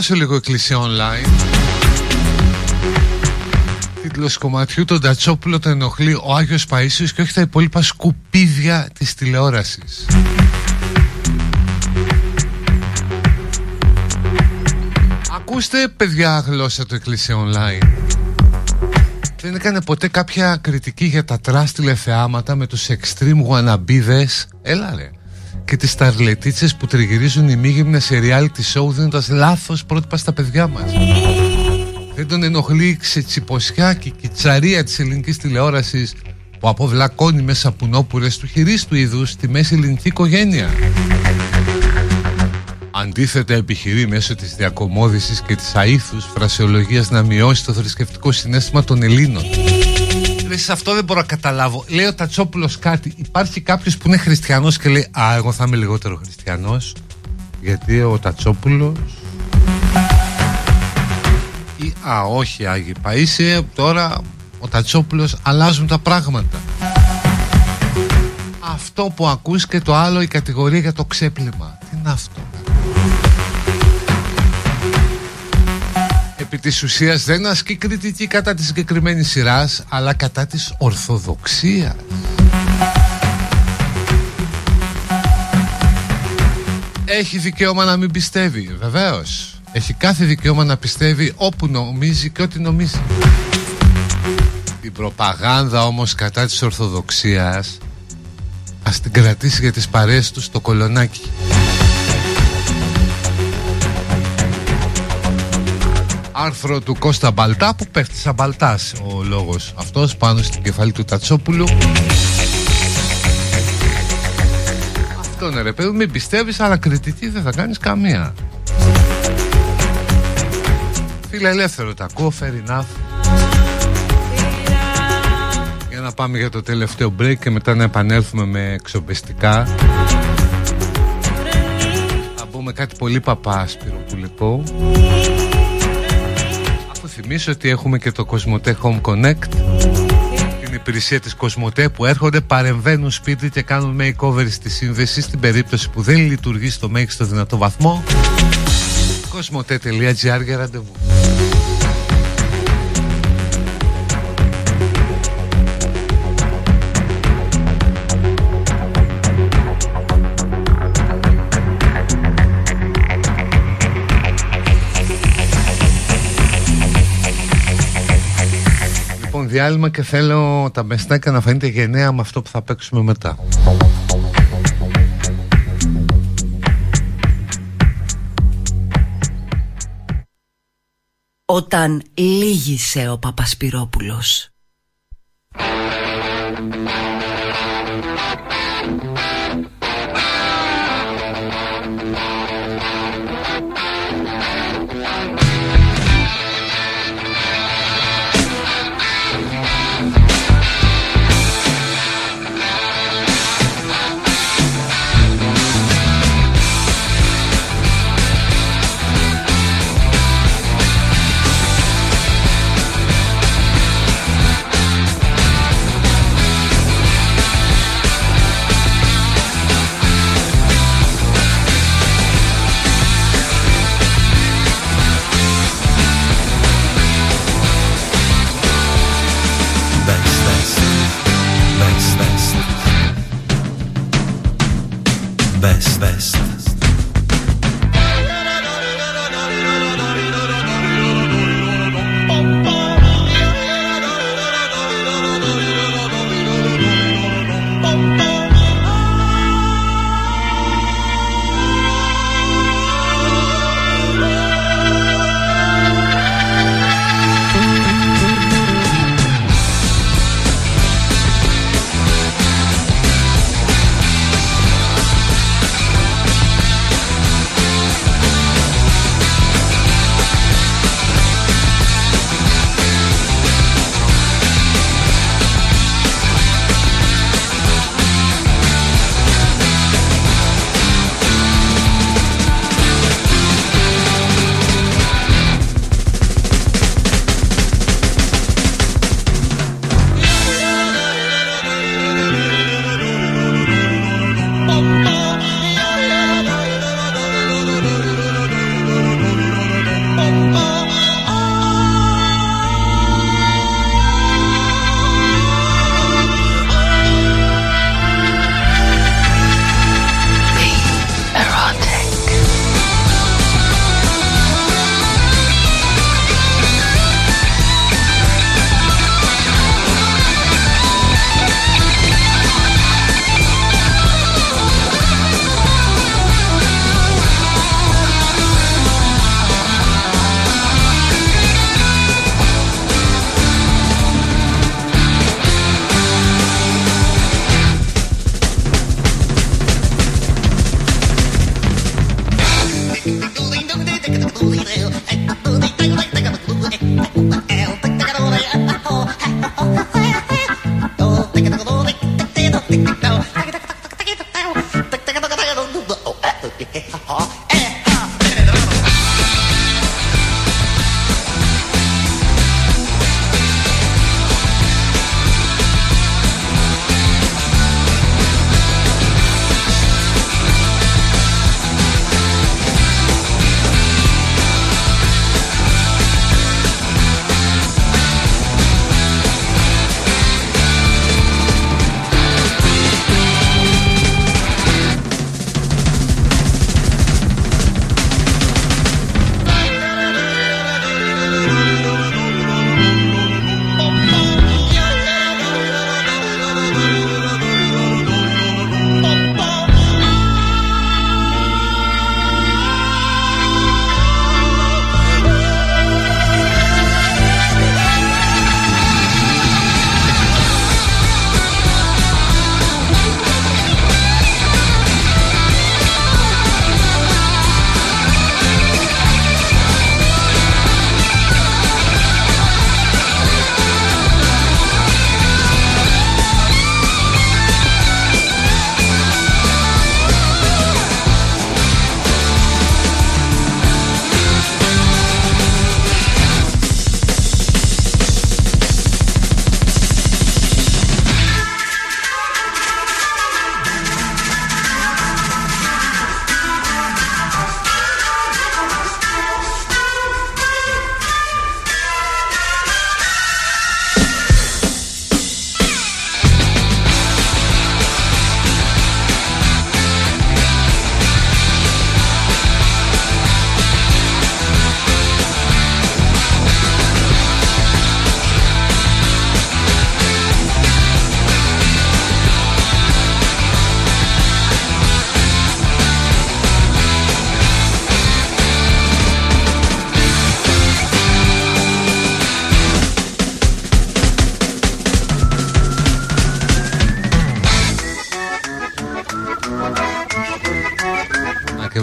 διαβάσω λίγο εκκλησία online. Τίτλος κομματιού τον Τατσόπουλο τον ενοχλεί ο Άγιος Παΐσιος και όχι τα υπόλοιπα σκουπίδια της τηλεόρασης. Ακούστε παιδιά γλώσσα του εκκλησία online. Δεν έκανε ποτέ κάποια κριτική για τα trash τηλεθεάματα με τους extreme wannabes Έλα ρε Και τις σταρλετίτσες που τριγυρίζουν ημίγυμνα σε reality show δίνοντας λάθος πρότυπα στα παιδιά μας Δεν τον ενοχλεί ξετσιποσιά και κιτσαρία της ελληνικής τηλεόρασης που αποβλακώνει μέσα πουνόπουρες του χειρίστου είδους στη μέση ελληνική οικογένεια Αντίθετα επιχειρεί μέσω της διακομόδησης και της αήθους φρασεολογίας να μειώσει το θρησκευτικό συνέστημα των Ελλήνων. Ρε, σε αυτό δεν μπορώ να καταλάβω. Λέει ο Τατσόπουλος κάτι. Υπάρχει κάποιος που είναι χριστιανός και λέει «Α, εγώ θα είμαι λιγότερο χριστιανός». Γιατί ο Τατσόπουλος... Ή «Α, όχι Άγιε Παΐσιε, τώρα ο Τατσόπουλος αλλάζουν τα πράγματα». Αυτό που ακούς και το άλλο η κατηγορία για το ξέπλυμα. Τι είναι αυτό; Επί της ουσίας δεν ασκεί κριτική κατά της συγκεκριμένης σειράς αλλά κατά της ορθοδοξίας. Έχει δικαίωμα να μην πιστεύει βεβαίως. Έχει κάθε δικαίωμα να πιστεύει όπου νομίζει και ό,τι νομίζει. Την προπαγάνδα όμως κατά της ορθοδοξίας Ας την κρατήσει για τις παρέες του στο κολονάκι άρθρο του Κώστα Μπαλτά που πέφτει σαν Μπαλτάς ο λόγος αυτός πάνω στην κεφαλή του Τατσόπουλου. Αυτό είναι ρε παιδί μην πιστεύεις αλλά κριτική δεν θα κάνεις καμία. Φίλε ελεύθερο τα ακούω fair enough. Για να πάμε για το τελευταίο break και μετά να επανέλθουμε με εξοπιστικά Θα πούμε κάτι πολύ παπά σπυροπουλικό θυμίσω ότι έχουμε και το Cosmote Home Connect την υπηρεσία της Cosmote που έρχονται, παρεμβαίνουν σπίτι και κάνουν makeover στη σύνδεση στην περίπτωση που δεν λειτουργεί στο μέγιστο δυνατό βαθμό. Cosmote.gr για ραντεβού διάλειμμα και θέλω τα μεστάκα να φαίνεται γενναία με αυτό που θα παίξουμε μετά. Όταν λύγησε ο Παπασπυρόπουλος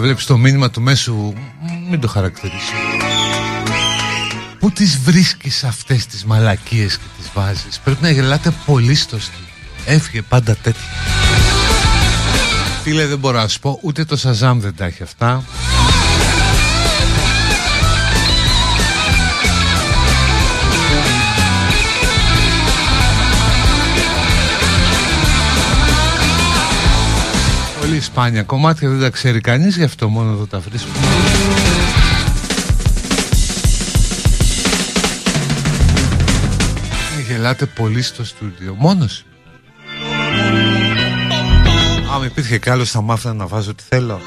βλέπεις το μήνυμα του μέσου Μην το χαρακτηρίσω. Πού τις βρίσκεις αυτές τις μαλακίες και τις βάζεις; Πρέπει να γελάτε πολύ στο στυλ Έφυγε πάντα τέτοια. Φίλε δεν μπορώ να σου πω Ούτε το Σαζάμ δεν τα έχει αυτά σπάνια κομμάτια δεν τα ξέρει κανείς Γι' αυτό μόνο εδώ τα βρίσκουμε Γελάτε πολύ στο στούντιο Μόνος. Άμα υπήρχε κι άλλος θα μ' να βάζω ό,τι θέλω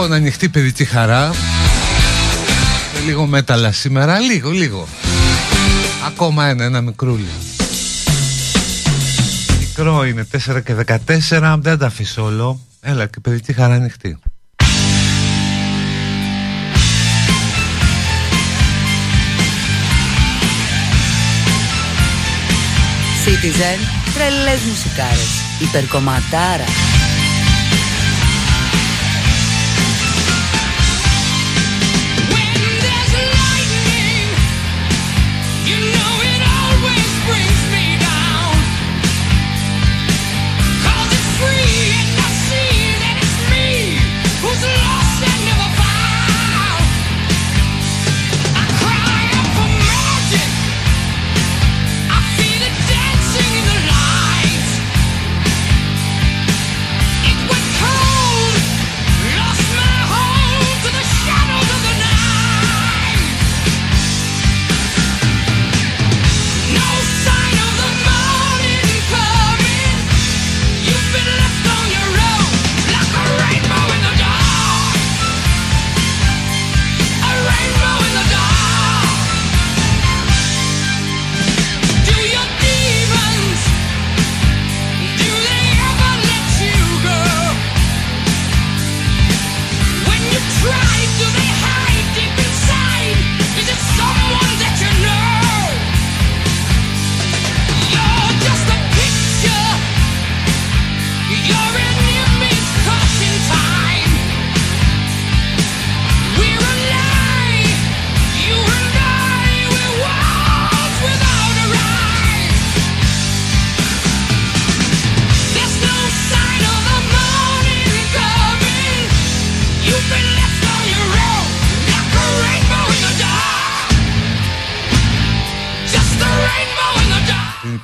Λοιπόν, ανοιχτή παιδική χαρά. Με λίγο μέταλλα σήμερα. Λίγο, λίγο. Ακόμα ένα, ένα μικρούλι. Μικρό είναι 4 και 14. Δεν τα αφήσω όλο. Έλα και παιδική χαρά ανοιχτή. Citizen, τρελές μουσικάρες, υπερκομματάρα.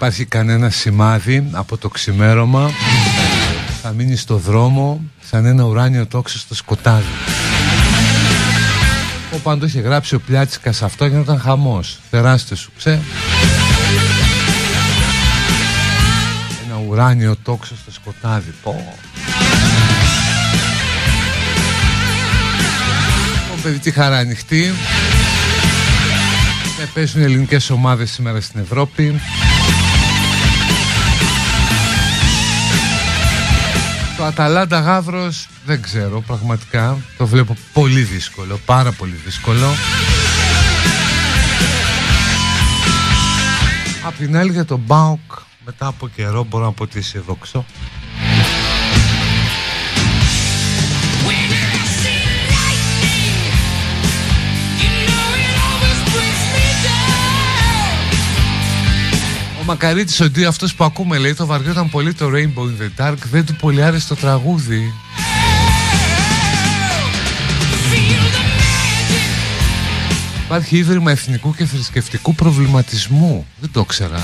Υπάρχει κανένα σημάδι από το ξημέρωμα θα μείνει στο δρόμο σαν ένα ουράνιο τόξο στο σκοτάδι. Ο πάντο είχε γράψει ο Πλιάτσικας αυτό ήταν χαμός. Τεράστιος σου ξέ ένα ουράνιο τόξο στο σκοτάδι πω. Λοιπόν παιδί τι χαρά ανοιχτή. Ε, Παίζουν ελληνικές ομάδες σήμερα στην Ευρώπη Αταλάντα Γαύρος δεν ξέρω πραγματικά. Το βλέπω πολύ δύσκολο Πάρα πολύ δύσκολο. Απ' την άλλη για τον Μπάουκ Μετά από καιρό μπορώ να πω ότι είσαι δόξο Μακαρίτης ότι αυτός που ακούμε λέει το βαριόταν πολύ το Rainbow in the Dark δεν του πολύ άρεσε το τραγούδι. Υπάρχει ίδρυμα εθνικού και θρησκευτικού προβληματισμού. Δεν το ξέρα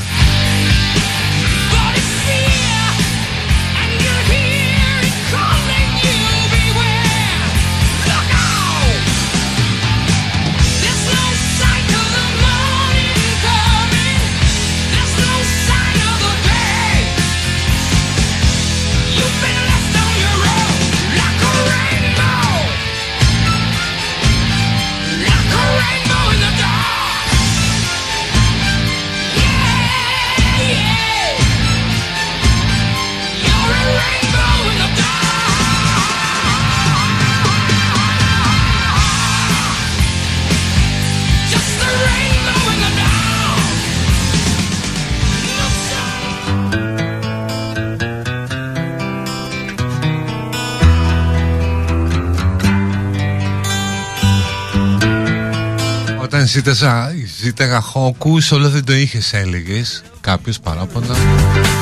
ζήταγα, ζήταγα χόκους όλο δεν το είχες έλεγες Κάποιος παράπονα.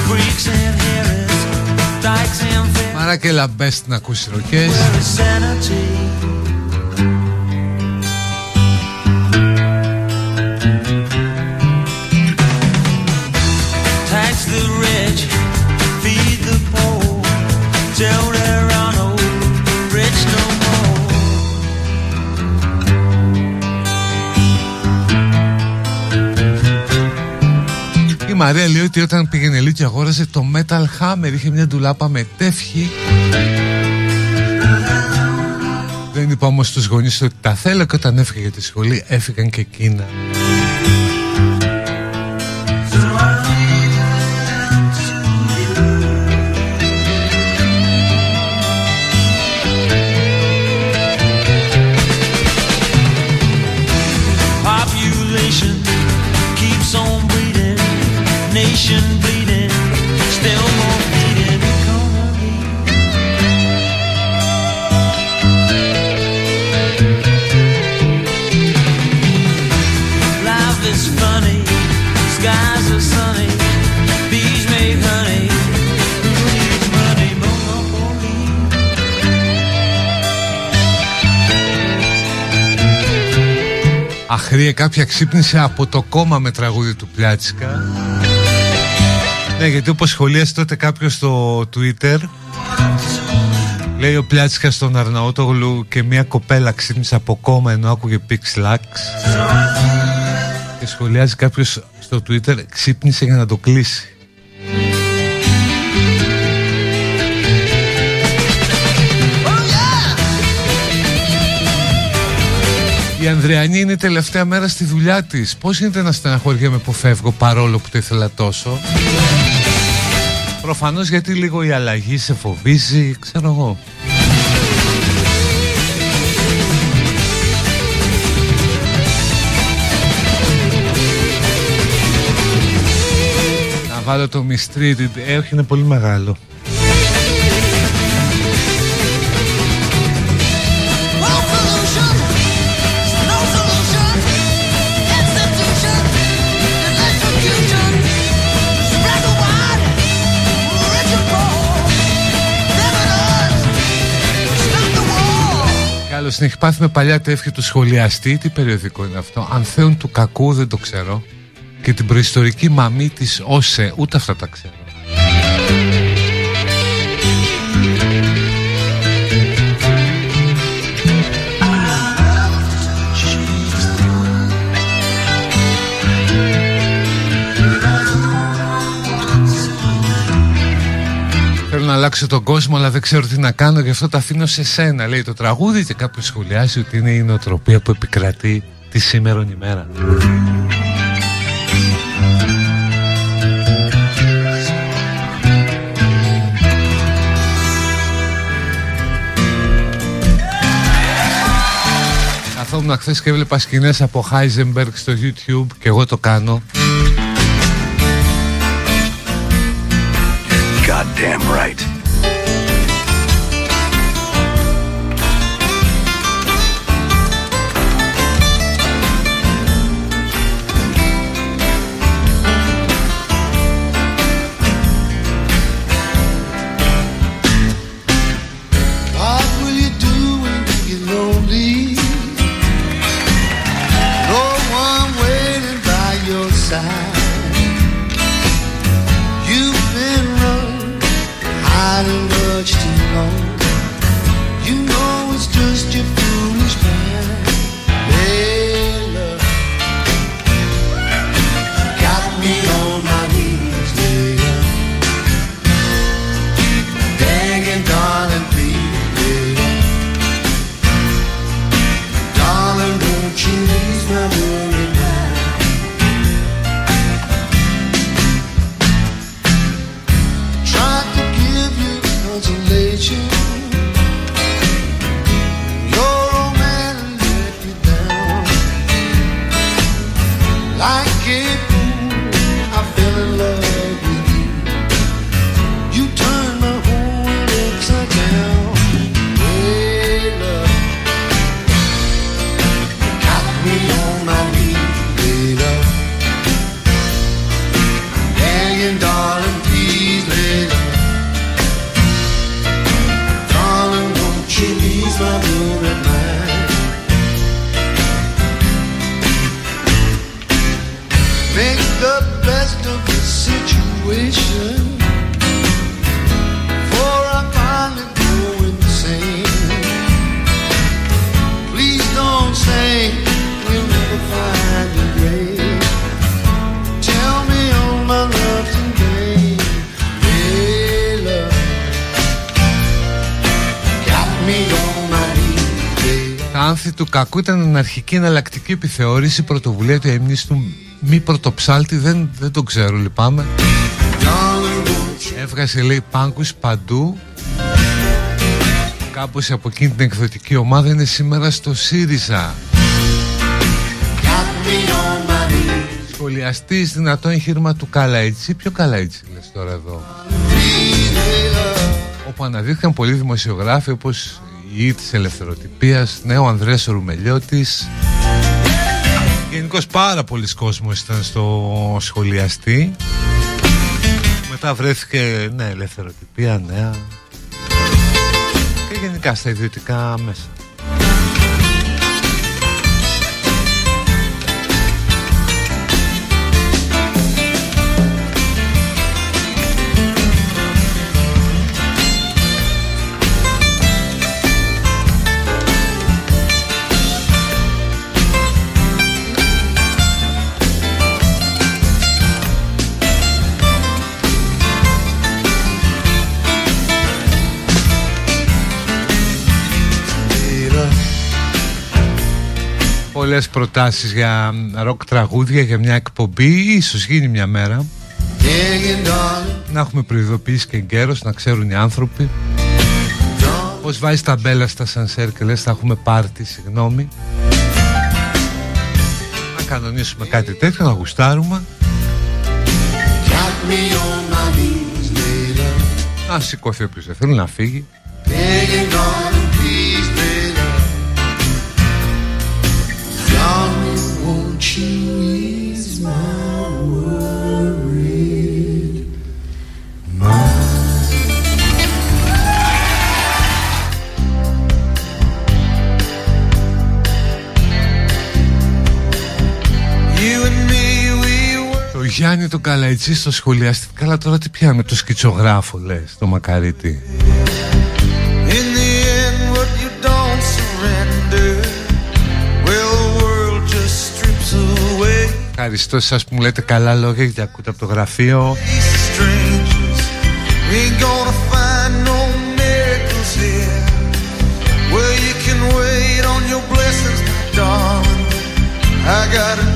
Freaks and Harris, dykes and fair Άρα και λαμπές να ακούσεις ροκές Μαρία λέει ότι όταν πήγαινε λίγο και αγόρασε το Metal Hammer. Είχε μια ντουλάπα με τεύχη. Δεν είπα όμως στους γονείς ότι τα θέλω και όταν έφυγε για τη σχολή έφυγαν και εκείνα Αχρία κάποια ξύπνησε από το κόμμα με τραγούδι του πλάτσα. Ναι γιατί όπως σχολίασε τότε κάποιος στο Twitter Λέει ο Πλιάτσικας στον Αρναούτογλου και μια κοπέλα ξύπνησε από κόμμα ενώ άκουγε Pix Lax Και σχολιάζει κάποιος στο Twitter ξύπνησε για να το κλείσει. Η Ανδριανή είναι η τελευταία μέρα στη δουλειά της. Πώς γίνεται να στεναχωριέμαι που φεύγω παρόλο που το ήθελα τόσο; Προφανώς γιατί λίγο η αλλαγή σε φοβίζει Ξέρω εγώ. Να βάλω το Mistreated Ε, όχι είναι πολύ μεγάλο Κι άλλος την έχει πάθει με παλιά τεύχη του σχολιαστή. Τι περιοδικό είναι αυτό; Αν θέουν του κακού δεν το ξέρω. Και την προϊστορική μαμή της Όσε Ούτε αυτά τα ξέρω αλλάξω τον κόσμο, αλλά δεν ξέρω τι να κάνω, γι' αυτό το αφήνω σε σένα. Λέει το τραγούδι και κάποιος σχολιάζει ότι είναι η νοοτροπία που επικρατεί τη σήμερον ημέρα. Καθόμουν χθες και έβλεπα σκηνές από Heisenberg στο YouTube και εγώ το κάνω. Goddamn right. Ήταν αναρχική εναλλακτική επιθεώρηση πρωτοβουλία του έμνης του μη πρωτοψάλτη δεν, δεν το ξέρω λυπάμαι. Έβγασε λέει πάγκους παντού. Κάπως από εκείνη την εκδοτική ομάδα είναι σήμερα στο ΣΥΡΙΖΑ. Σχολιαστής δυνατό εγχείρημα του Καλαϊτσι Ποιο Καλαϊτσι λες τώρα εδώ; Όπου αναδείχθηκαν πολλοί δημοσιογράφοι όπως η Ή της Ελευθεροτυπίας Ναι ο Ανδρέας Ρουμελιώτης Γενικώς πάρα πολλοί κόσμος ήταν στο σχολιαστή. Μετά βρέθηκε ναι ελευθεροτυπία νέα. Και γενικά στα ιδιωτικά μέσα πολλές προτάσεις για ροκ τραγούδια για μια εκπομπή ίσως γίνει μια μέρα. Να έχουμε προειδοποιήσει και εγκαίρως να ξέρουν οι άνθρωποι. Πως βάζεις τα μπέλα στα σανσέρ και λες θα έχουμε πάρτι συγγνώμη. Να κανονίσουμε κάτι τέτοιο να γουστάρουμε. Got me on my knees, Layla. να σηκώθει όποιος δεν θέλει να φύγει were. Το Γιάννη το Καλαϊτσί στο σχολιαστή Καλά τώρα τι πιάμε το σκητσογράφο λες Το μακαρίτι In the end, what you don't surrender, well, the world just strips away. Ευχαριστώ σας που μου λέτε καλά λόγια Γιατί ακούτε από το γραφείο Strangers ain't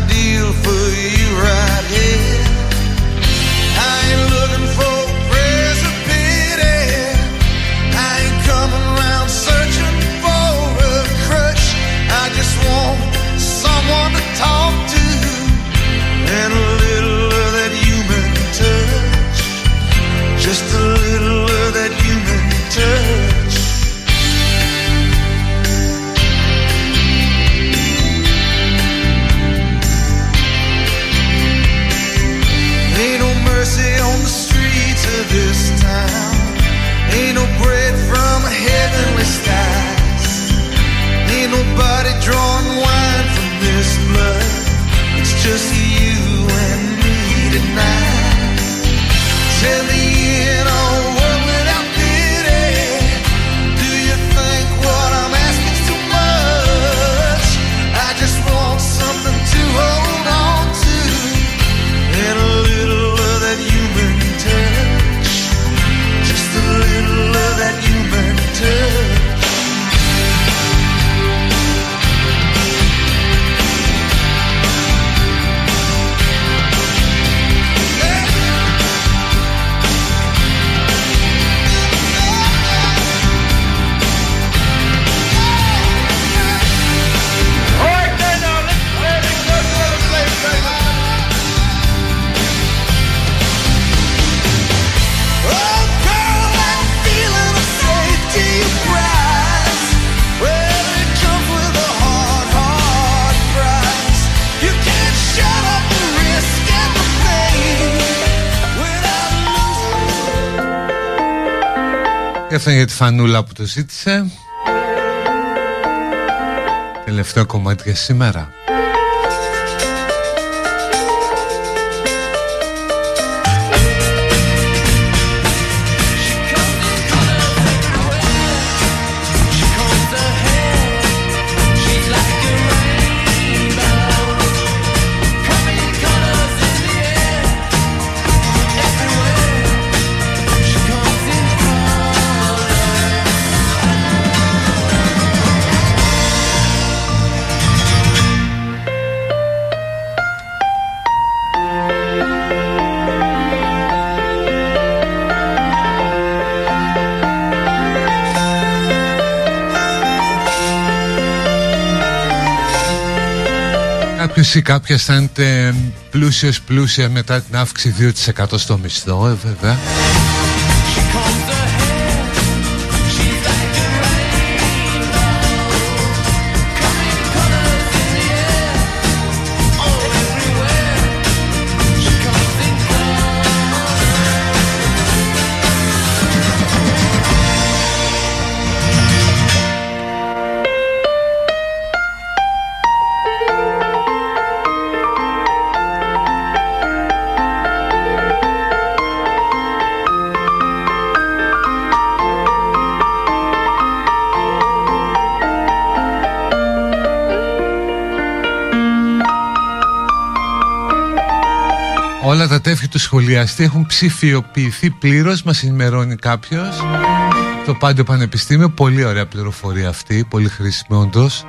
Ευχαριστώ για τη φανούλα που το ζήτησε. Τελευταίο κομμάτι για σήμερα. Κάποιος ή κάποια αισθάνεται πλούσιος πλούσια μετά την αύξηση 2% στο μισθό, ε, βέβαια. Όλα τα τεύχη του σχολιαστή έχουν ψηφιοποιηθεί πλήρως, μας ενημερώνει κάποιος. Το Πάντιο Πανεπιστήμιο, πολύ ωραία πληροφορία αυτή, πολύ χρήσιμη όντως.